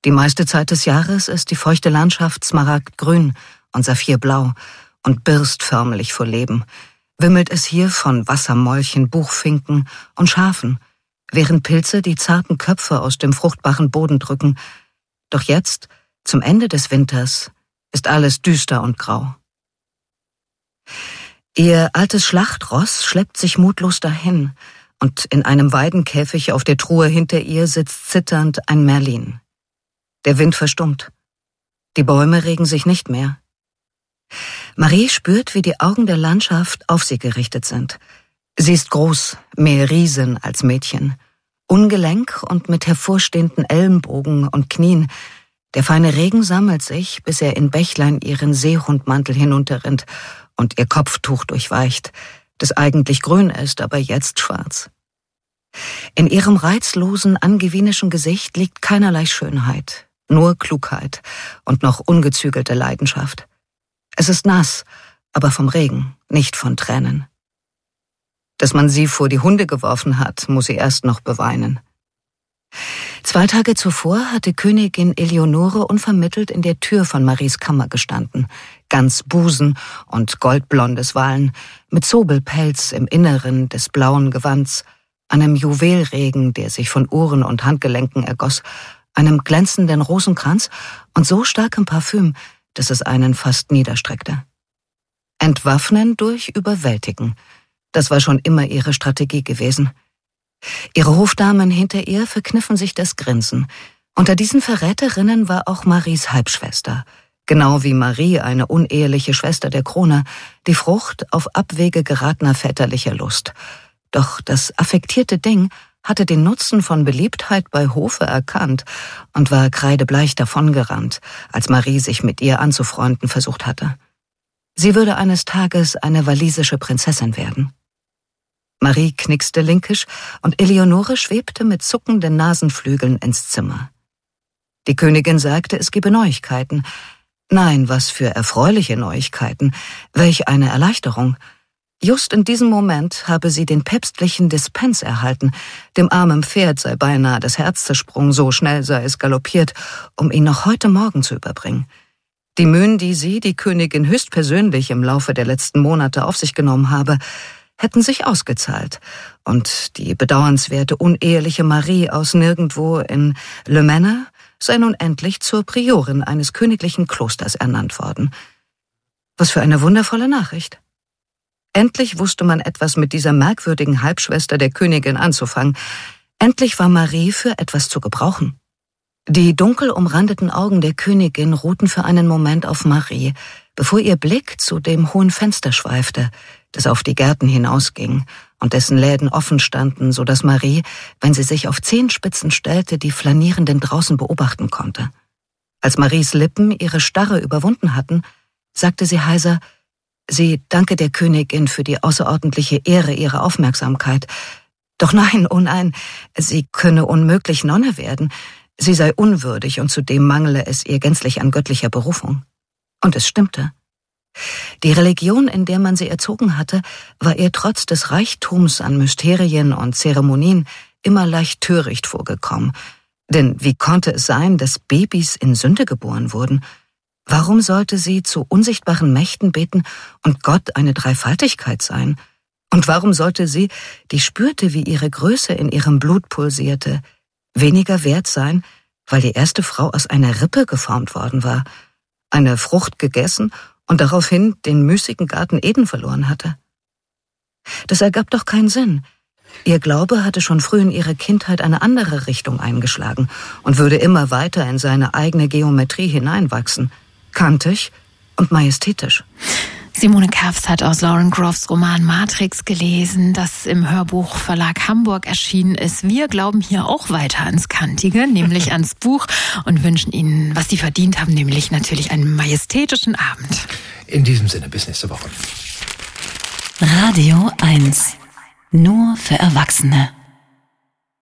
Die meiste Zeit des Jahres ist die feuchte Landschaft smaragdgrün und saphirblau und birst förmlich vor Leben, wimmelt es hier von Wassermolchen, Buchfinken und Schafen, während Pilze die zarten Köpfe aus dem fruchtbaren Boden drücken. Doch jetzt, zum Ende des Winters, ist alles düster und grau. Ihr altes Schlachtross schleppt sich mutlos dahin, und in einem Weidenkäfig auf der Truhe hinter ihr sitzt zitternd ein Merlin. Der Wind verstummt. Die Bäume regen sich nicht mehr. Marie spürt, wie die Augen der Landschaft auf sie gerichtet sind. Sie ist groß, mehr Riesen als Mädchen, ungelenk und mit hervorstehenden Ellenbogen und Knien. Der feine Regen sammelt sich, bis er in Bächlein ihren Seehundmantel hinunterrinnt und ihr Kopftuch durchweicht, das eigentlich grün ist, aber jetzt schwarz. In ihrem reizlosen, angewienischen Gesicht liegt keinerlei Schönheit, nur Klugheit und noch ungezügelte Leidenschaft. Es ist nass, aber vom Regen, nicht von Tränen. Dass man sie vor die Hunde geworfen hat, muss sie erst noch beweinen. Zwei Tage zuvor hatte Königin Eleonore unvermittelt in der Tür von Maries Kammer gestanden, ganz Busen und goldblondes Wallen, mit Zobelpelz im Inneren des blauen Gewands, einem Juwelregen, der sich von Uhren und Handgelenken ergoss, einem glänzenden Rosenkranz und so starkem Parfüm, dass es einen fast niederstreckte. Entwaffnen durch Überwältigen. Das war schon immer ihre Strategie gewesen – Ihre Hofdamen hinter ihr verkniffen sich das Grinsen. Unter diesen Verräterinnen war auch Maries Halbschwester, genau wie Marie eine uneheliche Schwester der Krone, die Frucht auf Abwege geratener väterlicher Lust. Doch das affektierte Ding hatte den Nutzen von Beliebtheit bei Hofe erkannt und war kreidebleich davongerannt, als Marie sich mit ihr anzufreunden versucht hatte. Sie würde eines Tages eine walisische Prinzessin werden. Marie knickste linkisch und Eleonore schwebte mit zuckenden Nasenflügeln ins Zimmer. Die Königin sagte, es gebe Neuigkeiten. Nein, was für erfreuliche Neuigkeiten. Welch eine Erleichterung. Just in diesem Moment habe sie den päpstlichen Dispens erhalten. Dem armen Pferd sei beinahe das Herz zersprungen, so schnell sei es galoppiert, um ihn noch heute Morgen zu überbringen. Die Mühen, die sie, die Königin, höchstpersönlich im Laufe der letzten Monate auf sich genommen habe, hätten sich ausgezahlt. Und die bedauernswerte uneheliche Marie aus nirgendwo in Le Manor sei nun endlich zur Priorin eines königlichen Klosters ernannt worden. Was für eine wundervolle Nachricht. Endlich wusste man etwas mit dieser merkwürdigen Halbschwester der Königin anzufangen. Endlich war Marie für etwas zu gebrauchen. Die dunkel umrandeten Augen der Königin ruhten für einen Moment auf Marie, bevor ihr Blick zu dem hohen Fenster schweifte, das auf die Gärten hinausging und dessen Läden offen standen, so dass Marie, wenn sie sich auf Zehenspitzen stellte, die Flanierenden draußen beobachten konnte. Als Maries Lippen ihre Starre überwunden hatten, sagte sie heiser, sie danke der Königin für die außerordentliche Ehre ihrer Aufmerksamkeit. Doch nein, oh nein, sie könne unmöglich Nonne werden. Sie sei unwürdig und zudem mangele es ihr gänzlich an göttlicher Berufung. Und es stimmte. Die Religion, in der man sie erzogen hatte, war ihr trotz des Reichtums an Mysterien und Zeremonien immer leicht töricht vorgekommen. Denn wie konnte es sein, dass Babys in Sünde geboren wurden? Warum sollte sie zu unsichtbaren Mächten beten und Gott eine Dreifaltigkeit sein? Und warum sollte sie, die spürte, wie ihre Größe in ihrem Blut pulsierte, Weniger wert sein, weil die erste Frau aus einer Rippe geformt worden war, eine Frucht gegessen und daraufhin den müßigen Garten Eden verloren hatte. Das ergab doch keinen Sinn. Ihr Glaube hatte schon früh in ihrer Kindheit eine andere Richtung eingeschlagen und würde immer weiter in seine eigene Geometrie hineinwachsen, kantig und majestätisch. Simone Kerfs hat aus Lauren Groffs Roman Matrix gelesen, das im Hörbuchverlag Hamburg erschienen ist. Wir glauben hier auch weiter ans Kantige, nämlich ans Buch und wünschen Ihnen, was Sie verdient haben, nämlich natürlich einen majestätischen Abend. In diesem Sinne, bis nächste Woche. Radio 1. Nur für Erwachsene.